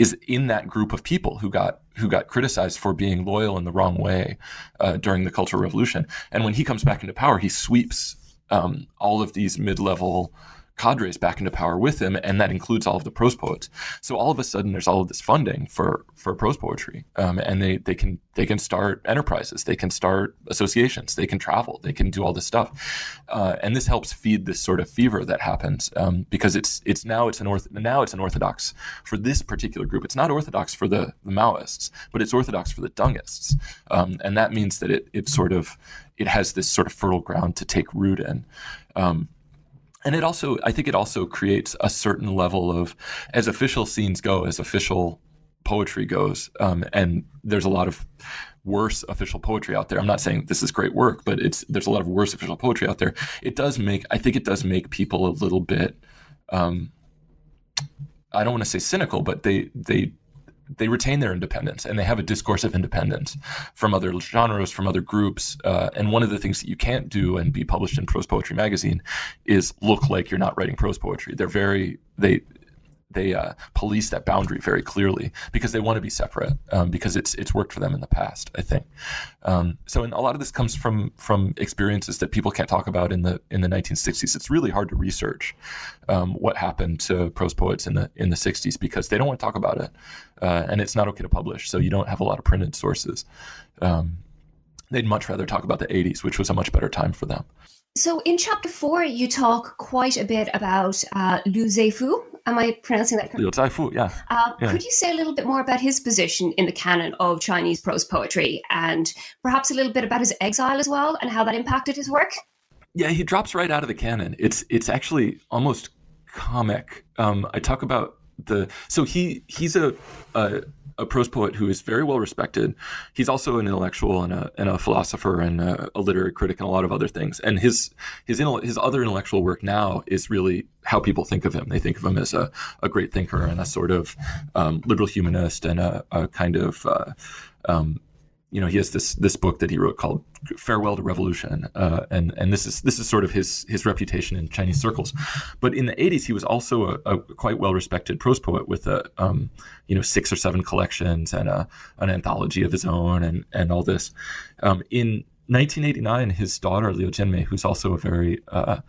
is in that group of people who got who got criticized for being loyal in the wrong way uh, during the cultural revolution. And when he comes back into power he sweeps um, all of these mid-level cadres back into power with him, and that includes all of the prose poets. So all of a sudden, there's all of this funding for for prose poetry, um, and they they can they can start enterprises, they can start associations, they can travel, they can do all this stuff, uh, and this helps feed this sort of fever that happens um, because it's it's now it's an orth- now it's an orthodox for this particular group. It's not orthodox for the, the Maoists, but it's orthodox for the Dengists, um, and that means that it it sort of it has this sort of fertile ground to take root in. Um, and it also i think it also creates a certain level of as official scenes go as official poetry goes um, and there's a lot of worse official poetry out there. I'm not saying this is great work but it's there's a lot of worse official poetry out there. It does make i think it does make people a little bit um, i don't want to say cynical but they they they retain their independence and they have a discourse of independence from other genres, from other groups. Uh, and one of the things that you can't do and be published in Prose Poetry magazine is look like you're not writing prose poetry. They're very they they uh, police that boundary very clearly because they want to be separate um, because it's it's worked for them in the past. I think um, so. And a lot of this comes from from experiences that people can't talk about in the in the 1960s. It's really hard to research um, what happened to prose poets in the in the 60s because they don't want to talk about it, uh, and it's not okay to publish. So you don't have a lot of printed sources. Um, they'd much rather talk about the 80s, which was a much better time for them. So in chapter four, you talk quite a bit about uh, Liu Zaifu. Am I pronouncing that correctly? Liu Zaifu, yeah. Uh, yeah. Could you say a little bit more about his position in the canon of Chinese prose poetry and perhaps a little bit about his exile as well and how that impacted his work? Yeah, he drops right out of the canon. It's it's actually almost comic. Um, I talk about the so he he's a, a a prose poet who is very well respected. He's also an intellectual and a, and a philosopher and a, a, literary critic and a lot of other things. And his his his other intellectual work now is really how people think of him. They think of him as a, a great thinker and a sort of um, liberal humanist and a, a kind of uh, um, you know, he has this this book that he wrote called "Farewell to Revolution," uh, and and this is this is sort of his his reputation in Chinese circles. But in the '80s, he was also a, a quite well respected prose poet with a um, you know six or seven collections and a, an anthology of his own and and all this. Um, in 1989, his daughter Liu Jianmei, who's also a very uh,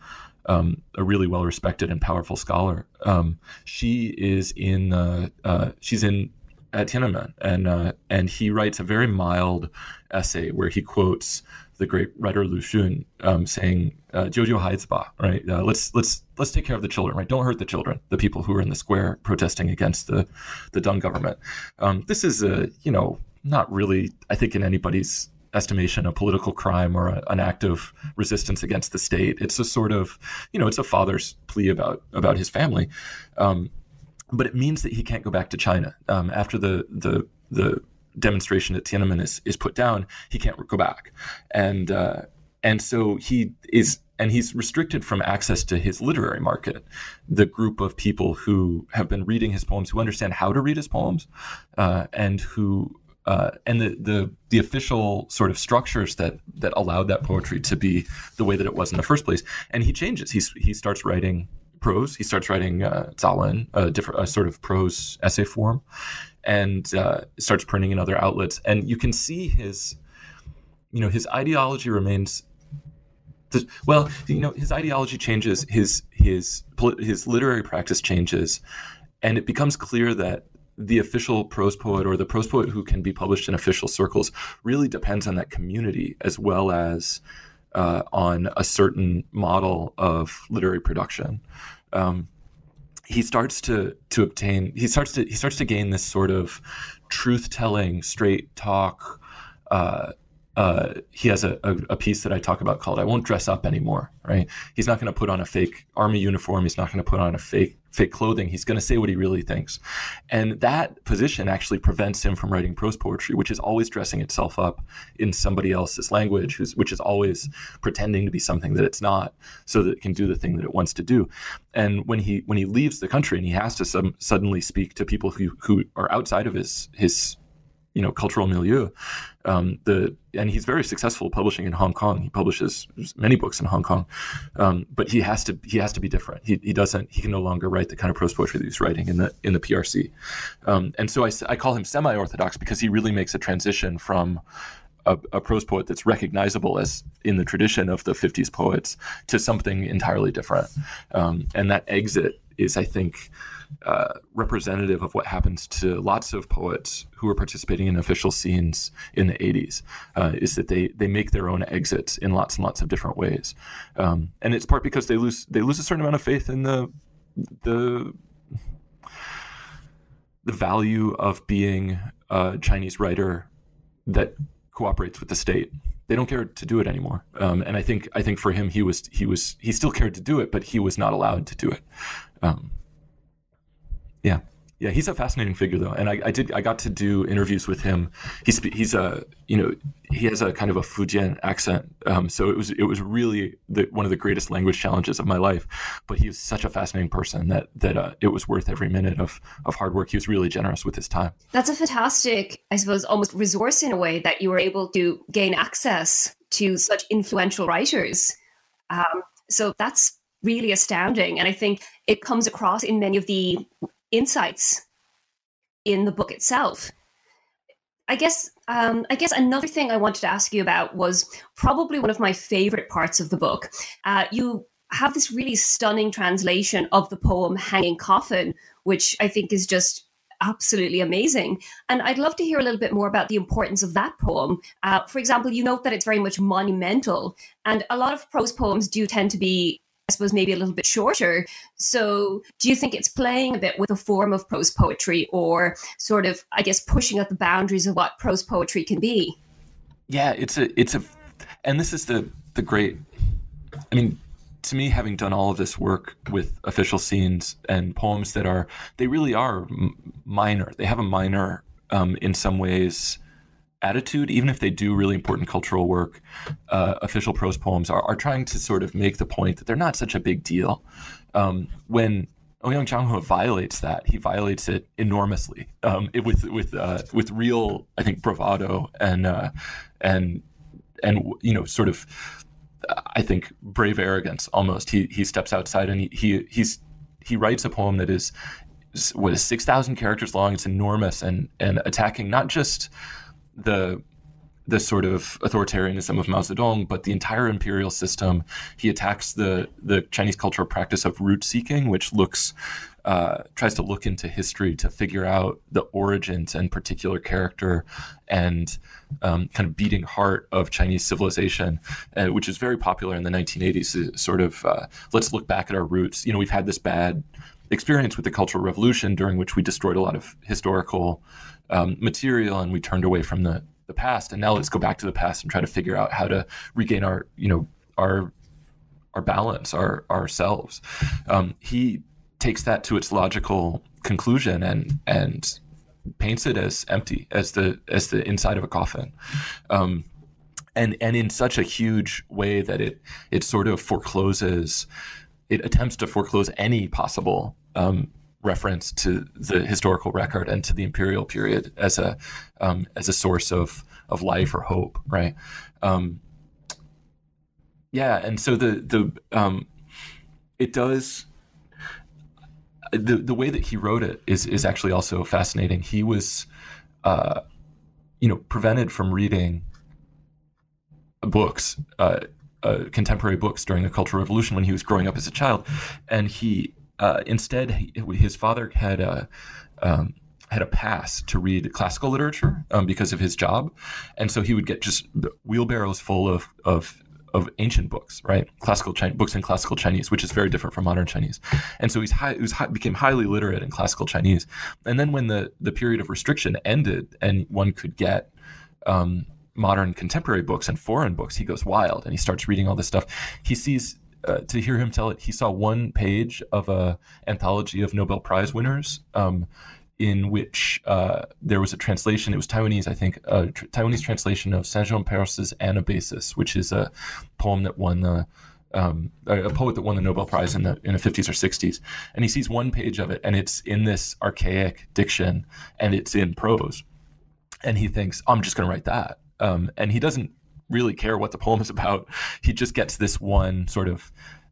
um, a really well respected and powerful scholar. Um, she is in uh, uh, she's in at Tiananmen, and uh, and he writes a very mild essay where he quotes the great writer Lu Xun um, saying uh, "Jiu Haizba," right? Uh, let's let's let's take care of the children, right? Don't hurt the children, the people who are in the square protesting against the the Deng government. Um, this is a you know not really, I think, in anybody's estimation a political crime or a, an act of resistance against the state. It's a sort of, you know, it's a father's plea about about his family. Um, but it means that he can't go back to China um, after the the the demonstration at Tiananmen is, is put down. He can't go back, and uh, and so he is and he's restricted from access to his literary market, the group of people who have been reading his poems, who understand how to read his poems, uh, and who uh, and the, the the official sort of structures that that allowed that poetry to be the way that it was in the first place. And he changes. He's he starts writing prose. He starts writing uh, Zawen, a different a sort of prose essay form, and uh, starts printing in other outlets. And you can see his, you know, his ideology remains. well, you know, his ideology changes. His his his literary practice changes, and it becomes clear that the official prose poet or the prose poet who can be published in official circles really depends on that community as well as uh, on a certain model of literary production. Um, he starts to to obtain he starts to he starts to gain this sort of truth telling straight talk uh, uh, he has a, a, a, piece that I talk about called "I won't dress up anymore." Right? He's not going to put on a fake army uniform. He's not going to put on a fake fake clothing. He's going to say what he really thinks, and that position actually prevents him from writing prose poetry, which is always dressing itself up in somebody else's language, which is always pretending to be something that it's not, so that it can do the thing that it wants to do. And when he when he leaves the country and he has to some, suddenly speak to people who who are outside of his his you know cultural milieu. Um, the and he's very successful publishing in Hong Kong. He publishes many books in Hong Kong, um, but he has to he has to be different. He, he doesn't he can no longer write the kind of prose poetry that he's writing in the in the PRC. Um, and so I, I call him semi-orthodox because he really makes a transition from a, a, prose poet that's recognizable as in the tradition of the 50s poets to something entirely different. Um, and that exit is, I think, uh, representative of what happens to lots of poets who are participating in official scenes in the 80s uh, is that they they make their own exits in lots and lots of different ways um, and it's part because they lose they lose a certain amount of faith in the the the value of being a Chinese writer that cooperates with the state. They don't care to do it anymore, um, and I think I think for him he was he was he still cared to do it, but he was not allowed to do it. Um, yeah. Yeah, he's a fascinating figure though, and I, I, did I got to do interviews with him. He's he's a you know he has a kind of a Fujian accent, um, so it was it was really the, one of the greatest language challenges of my life. But he was such a fascinating person that that uh, it was worth every minute of of hard work. He was really generous with his time. That's a fantastic, I suppose, almost resource in a way that you were able to gain access to such influential writers. Um, so that's really astounding, and I think it comes across in many of the insights in the book itself. I guess um, I guess another thing I wanted to ask you about was probably one of my favorite parts of the book. Uh, you have this really stunning translation of the poem "Hanging Coffin," which I think is just absolutely amazing. And I'd love to hear a little bit more about the importance of that poem. Uh, for example, you note that it's very much monumental, and a lot of prose poems do tend to be suppose maybe a little bit shorter. So, do you think it's playing a bit with a form of prose poetry or sort of, I guess, pushing out the boundaries of what prose poetry can be? Yeah, it's a, it's a, and this is the, the great, I mean, to me, having done all of this work with official scenes and poems that are, they really are minor. They have a minor, um, in some ways, attitude, even if they do really important cultural work, uh, official prose poems are, are trying to sort of make the point that they're not such a big deal. Um, when Ouyang Jianghe violates that, he violates it enormously um, it, with with uh, with real, I think, bravado and uh, and and you know, sort of, I think, brave arrogance almost. He he steps outside and he, he he's he writes a poem that is what is six thousand characters long. It's enormous and and attacking not just the the sort of authoritarianism of Mao Zedong, but the entire imperial system. He attacks the the Chinese cultural practice of root seeking, which looks uh, tries to look into history to figure out the origins and particular character and um, kind of beating heart of Chinese civilization, uh, which is very popular in the 1980s. Sort of uh, let's look back at our roots. You know, we've had this bad experience with the Cultural Revolution, during which we destroyed a lot of historical um, material and we turned away from the the past. And now let's go back to the past and try to figure out how to regain our you know our our balance, our ourselves. Um, he takes that to its logical conclusion and and paints it as empty as the as the inside of a coffin. Um, and and in such a huge way that it it sort of forecloses it attempts to foreclose any possible um, reference to the historical record and to the imperial period as a um, as a source of of life or hope, right? Um, yeah, and so the the um, it does the the way that he wrote it is is actually also fascinating. He was, uh, you know, prevented from reading books. Uh, uh, contemporary books during the Cultural Revolution when he was growing up as a child, and he uh, instead, his father had a um, had a pass to read classical literature um, because of his job, and so he would get just wheelbarrows full of of of ancient books, right? Classical Chinese, books in classical Chinese, which is very different from modern Chinese. And so he's high, he high, became highly literate in classical Chinese. And then when the the period of restriction ended, and one could get um, modern contemporary books and foreign books, he goes wild and he starts reading all this stuff. He sees uh, to hear him tell it, he saw one page of a anthology of Nobel Prize winners, um, in which uh, there was a translation. It was Taiwanese, I think, a tr- Taiwanese translation of Saint Jean Perse's Anabasis, which is a poem that won the um, a poet that won the Nobel Prize in the in the 50s or 60s, and he sees one page of it, and it's in this archaic diction, and it's in prose, and he thinks, "I'm just going to write that," um, and he doesn't really care what the poem is about. He just gets this one sort of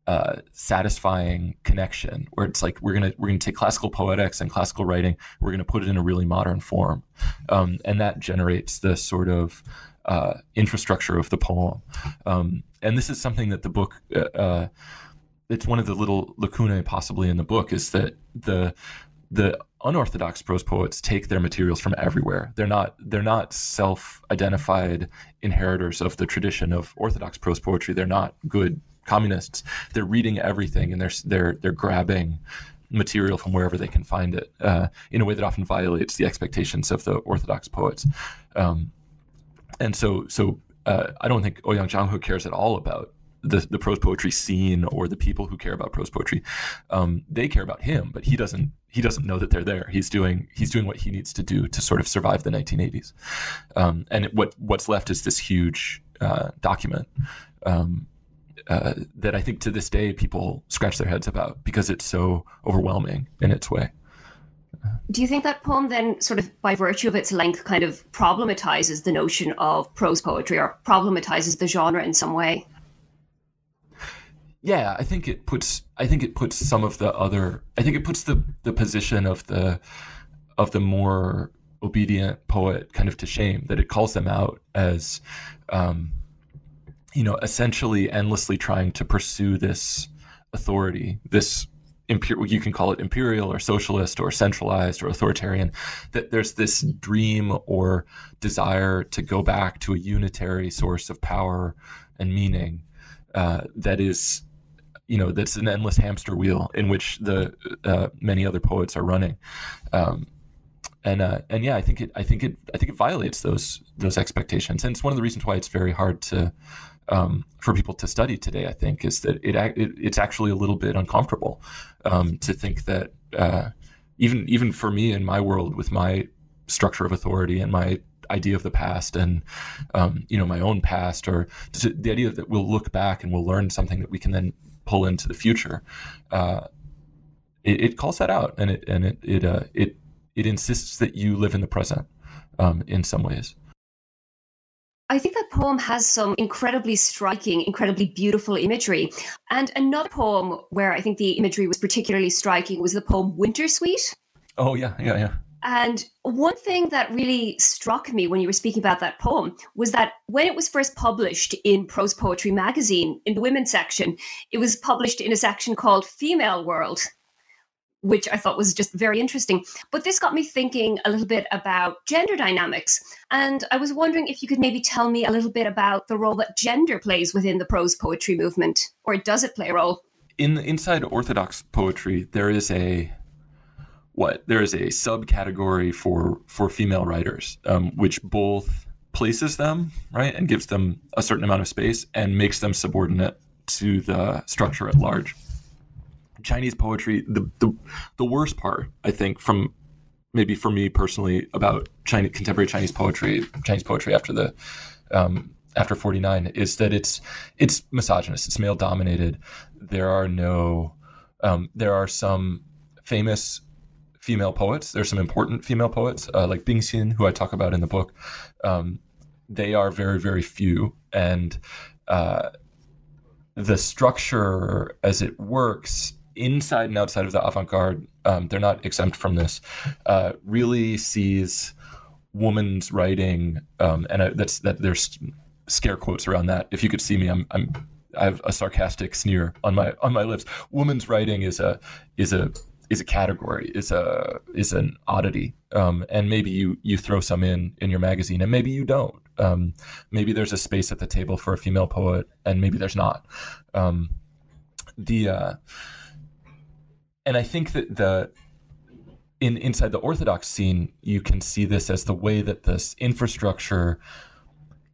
uh, satisfying connection where it's like we're gonna we're gonna take classical poetics and classical writing we're gonna put it in a really modern form um, and that generates the sort of uh, infrastructure of the poem um, and this is something that the book uh, uh it's one of the little lacunae possibly in the book is that the the unorthodox prose poets take their materials from everywhere. They're not they're not self-identified inheritors of the tradition of orthodox prose poetry. They're not good communists. They're reading everything and they're they're they're grabbing material from wherever they can find it uh, in a way that often violates the expectations of the orthodox poets. Um, and so so uh, I don't think Ouyang Jianghe cares at all about the, the prose poetry scene or the people who care about prose poetry. Um, they care about him, but he doesn't he doesn't know that they're there. He's doing he's doing what he needs to do to sort of survive the 1980s. Um, and what what's left is this huge uh, document um, uh, that I think to this day people scratch their heads about because it's so overwhelming in its way. Do you think that poem then, sort of by virtue of its length, kind of problematizes the notion of prose poetry or problematizes the genre in some way? Yeah, I think it puts I think it puts some of the other I think it puts the the position of the of the more obedient poet kind of to shame that it calls them out as um, you know essentially endlessly trying to pursue this authority this imperial you can call it imperial or socialist or centralized or authoritarian that there's this dream or desire to go back to a unitary source of power and meaning uh, that is you know that's an endless hamster wheel in which the uh, many other poets are running. Um, and uh, and yeah I think it I think it I think it violates those those expectations. And it's one of the reasons why it's very hard to um, for people to study today I think is that it, it it's actually a little bit uncomfortable um, to think that uh, even even for me in my world with my structure of authority and my idea of the past and um, you know my own past or the idea that we'll look back and we'll learn something that we can then pull into the future, uh, it, it, calls that out, and it and it it uh, it it insists that you live in the present um, in some ways. I think that poem has some incredibly striking, incredibly beautiful imagery. And another poem where I think the imagery was particularly striking was the poem Winter Sweet. Oh, yeah, yeah, yeah. And one thing that really struck me when you were speaking about that poem was that when it was first published in Prose Poetry magazine, in the women's section, it was published in a section called Female World, which I thought was just very interesting. But this got me thinking a little bit about gender dynamics. And I was wondering if you could maybe tell me a little bit about the role that gender plays within the prose poetry movement, or does it play a role? In inside Orthodox poetry, there is a what there is a subcategory for for female writers, um, which both places them right and gives them a certain amount of space and makes them subordinate to the structure at large. Chinese poetry, the the, the worst part, I think, from maybe for me personally about Chinese contemporary Chinese poetry, Chinese poetry after the um, after 49 is that it's it's misogynist, it's male dominated. There are no um, there are some famous female poets. There's some important female poets uh, like Bing Xin, who I talk about in the book. Um, they are very, very few, and uh, the structure as it works inside and outside of the avant-garde, um, they're not exempt from this. Uh, really sees woman's writing, um, and I, that's that. There's scare quotes around that. If you could see me, I'm, I'm I have a sarcastic sneer on my on my lips. Woman's writing is a is a is a category, is a is an oddity, um, and maybe you you throw some in in your magazine, and maybe you don't. Um, maybe there's a space at the table for a female poet, and maybe there's not. Um, the uh, and I think that the in inside the Orthodox scene, you can see this as the way that this infrastructure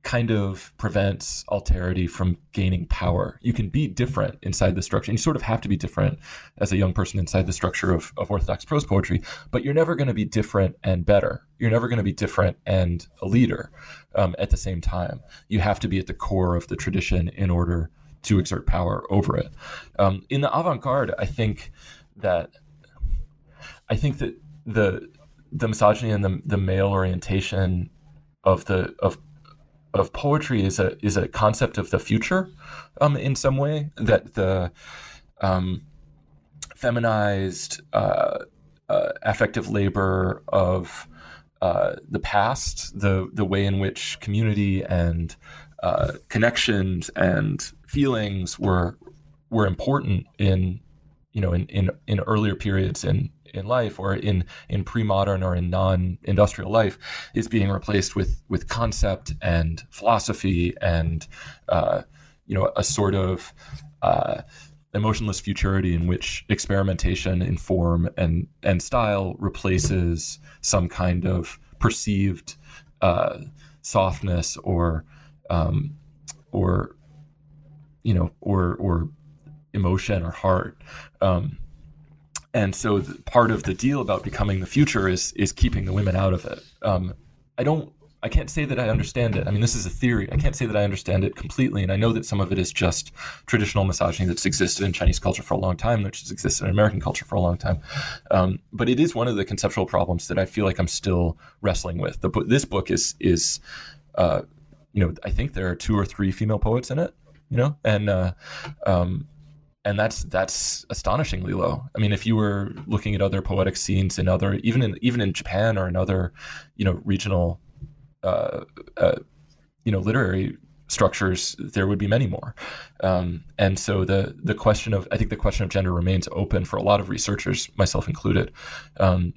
kind of prevents alterity from gaining power. You can be different inside the structure, and you sort of have to be different as a young person inside the structure of, of Orthodox prose poetry, but you're never going to be different and better. You're never going to be different and a leader um, at the same time. You have to be at the core of the tradition in order to exert power over it. Um, in the avant-garde, I think that I think that the the misogyny and the, the male orientation of the of of poetry is a is a concept of the future, um, in some way that the um, feminized uh, uh, affective labor of uh, the past, the the way in which community and uh, connections and feelings were were important in you know in in, in earlier periods in in life or in in pre-modern or in non-industrial life is being replaced with with concept and philosophy and uh, you know a sort of uh, emotionless futurity in which experimentation in form and and style replaces some kind of perceived uh, softness or um, or you know or or emotion or heart. Um, and so part of the deal about becoming the future is is keeping the women out of it um, i don't I can't say that I understand it. I mean, this is a theory. I can't say that I understand it completely. And I know that some of it is just traditional misogyny that's existed in Chinese culture for a long time, which has existed in American culture for a long time. Um, but it is one of the conceptual problems that I feel like I'm still wrestling with. The, this book is, is uh, you know, I think there are two or three female poets in it, you know, and, uh, um, and that's that's astonishingly low. I mean, if you were looking at other poetic scenes in other, even in even in Japan or in other, you know, regional uh, uh, you know literary structures, there would be many more. Um, and so the the question of I think the question of gender remains open for a lot of researchers, myself included. Um,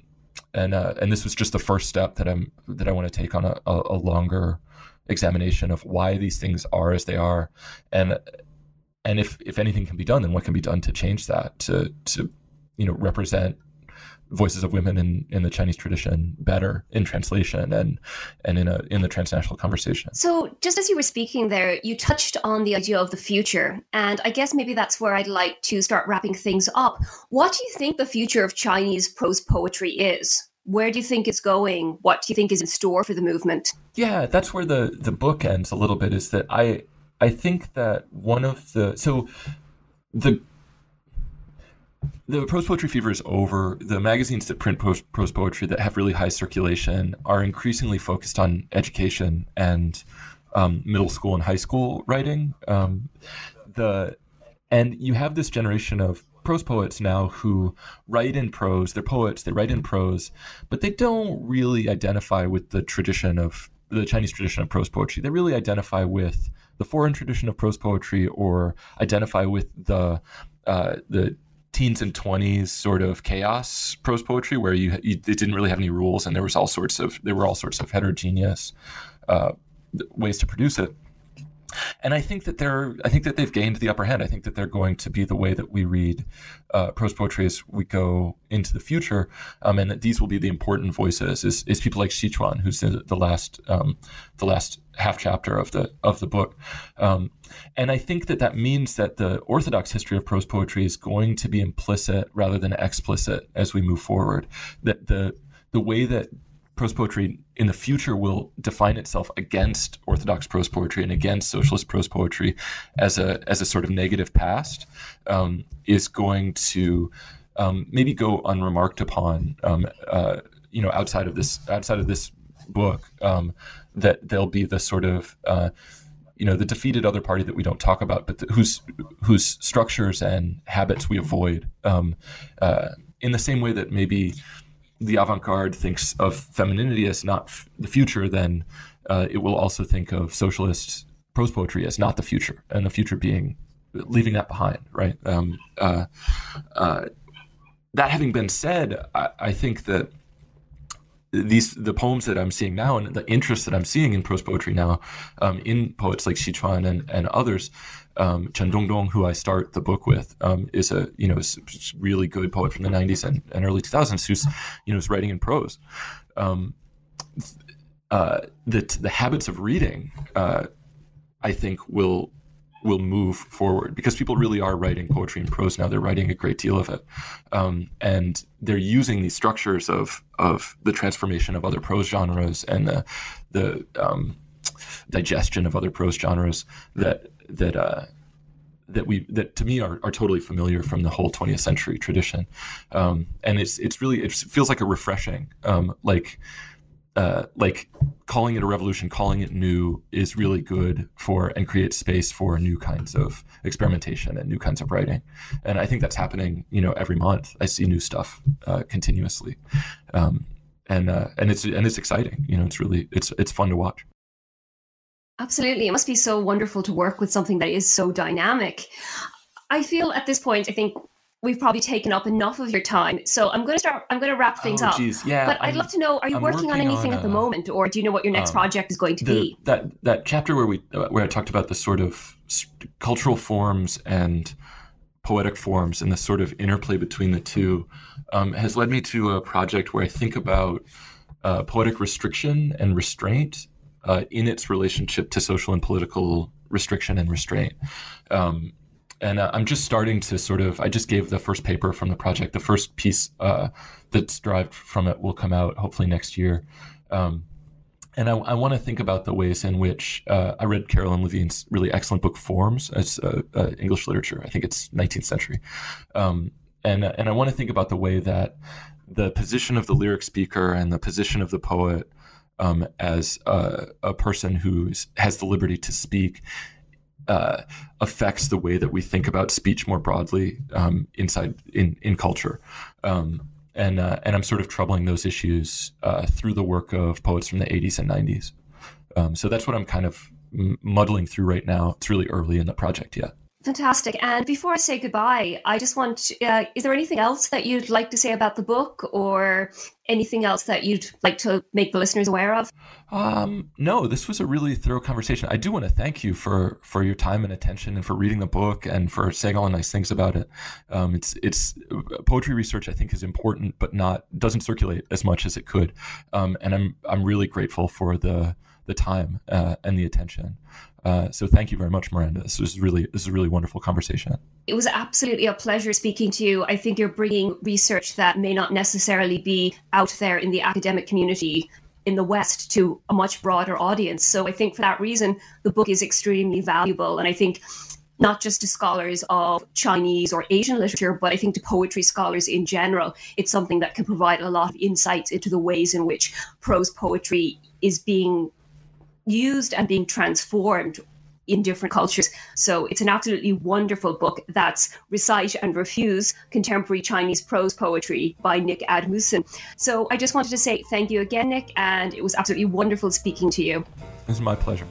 and uh, and this was just the first step that I'm that I want to take on a, a, a, longer examination of why these things are as they are, and and if if anything can be done, then what can be done to change that to to you know represent voices of women in, in the Chinese tradition better in translation and and in a in the transnational conversation. So just as you were speaking there, you touched on the idea of the future. And I guess maybe that's where I'd like to start wrapping things up. What do you think the future of Chinese prose poetry is? Where do you think it's going? What do you think is in store for the movement? Yeah, that's where the the book ends a little bit is that I I think that one of the so the the prose poetry fever is over. The magazines that print prose, prose poetry that have really high circulation are increasingly focused on education and um, middle school and high school writing. Um, the and you have this generation of prose poets now who write in prose. They're poets. They write in prose, but they don't really identify with the tradition of the Chinese tradition of prose poetry. They really identify with the foreign tradition of prose poetry, or identify with the uh, the teens and 20s sort of chaos prose poetry where you, you it didn't really have any rules and there was all sorts of there were all sorts of heterogeneous uh, ways to produce it and I think that they're I think that they've gained the upper hand. I think that they're going to be the way that we read uh, prose poetry as we go into the future, um, and that these will be the important voices. Is, is people like Xi Chuan, who's the, the last um, the last half chapter of the of the book, um, and I think that that means that the orthodox history of prose poetry is going to be implicit rather than explicit as we move forward. That the the way that prose poetry in the future will define itself against orthodox prose poetry and against socialist prose poetry as a as a sort of negative past um, is going to um, maybe go unremarked upon um, uh, you know outside of this outside of this book um, that there'll be the sort of uh, you know the defeated other party that we don't talk about but the, whose whose structures and habits we avoid um, uh, in the same way that maybe the avant-garde thinks of femininity as not f- the future, then uh, it will also think of socialist prose poetry as not the future, and the future being leaving that behind, right? Um, uh, uh, that having been said, I, I, think that these the poems that I'm seeing now and the interest that I'm seeing in prose poetry now um, in poets like Xi Chuan and, and others um, Chen Dongdong, who I start the book with, um, is a you know is really good poet from the '90s and, and, early 2000s who's you know is writing in prose. Um, uh, the the habits of reading, uh, I think, will will move forward because people really are writing poetry in prose now. They're writing a great deal of it, um, and they're using these structures of of the transformation of other prose genres and the the um, digestion of other prose genres that that uh, that we that to me are, are totally familiar from the whole 20th century tradition, um, and it's it's really it feels like a refreshing um, like uh, like calling it a revolution, calling it new is really good for and creates space for new kinds of experimentation and new kinds of writing. And I think that's happening, you know, every month. I see new stuff uh, continuously, um, and uh, and it's and it's exciting. You know, it's really it's it's fun to watch. Absolutely, it must be so wonderful to work with something that is so dynamic. I feel at this point, I think we've probably taken up enough of your time. So I'm going to start. I'm going to wrap things oh, up. Yeah, but I'd I'm, love to know: Are you working, working, on anything on, at the moment, or do you know what your next uh, project is going to the, be? That that chapter where we uh, where I talked about the sort of cultural forms and poetic forms and the sort of interplay between the two um, has led me to a project where I think about uh, poetic restriction and restraint uh, in its relationship to social and political restriction and restraint. Um, and uh, I'm just starting to sort of. I just gave the first paper from the project. The first piece uh, that's derived from it will come out hopefully next year. Um, and I, I want to think about the ways in which uh, I read Caroline Levine's really excellent book Forms as uh, uh, English literature. I think it's 19th century, um, and and I want to think about the way that the position of the lyric speaker and the position of the poet um, as a person who has the liberty to speak uh, affects the way that we think about speech more broadly um, inside in in culture. Um, and uh, and I'm sort of troubling those issues uh, through the work of poets from the 80s and 90s. Um, so that's what I'm kind of muddling through right now. It's really early in the project yet. Fantastic. And before I say goodbye, I just want uh, is there anything else that you'd like to say about the book or anything else that you'd like to make the listeners aware of? Um, no, this was a really thorough conversation. I do want to thank you for for your time and attention and for reading the book and for saying all the nice things about it. Um, it's it's poetry research I think is important but not doesn't circulate as much as it could. Um, and I'm I'm really grateful for the the time uh, and the attention. Uh, so thank you very much, Miranda. This was really this is a really wonderful conversation. It was absolutely a pleasure speaking to you. I think you're bringing research that may not necessarily be out there in the academic community in the West to a much broader audience. So I think for that reason, the book is extremely valuable. And I think not just to scholars of Chinese or Asian literature, but I think to poetry scholars in general, it's something that can provide a lot of insights into the ways in which prose poetry is being used and being transformed in different cultures. So it's an absolutely wonderful book. That's Recite and Refuse Contemporary Chinese Prose Poetry by Nick Admussen. So I just wanted to say thank you again, Nick, and it was absolutely wonderful speaking to you. It's my pleasure.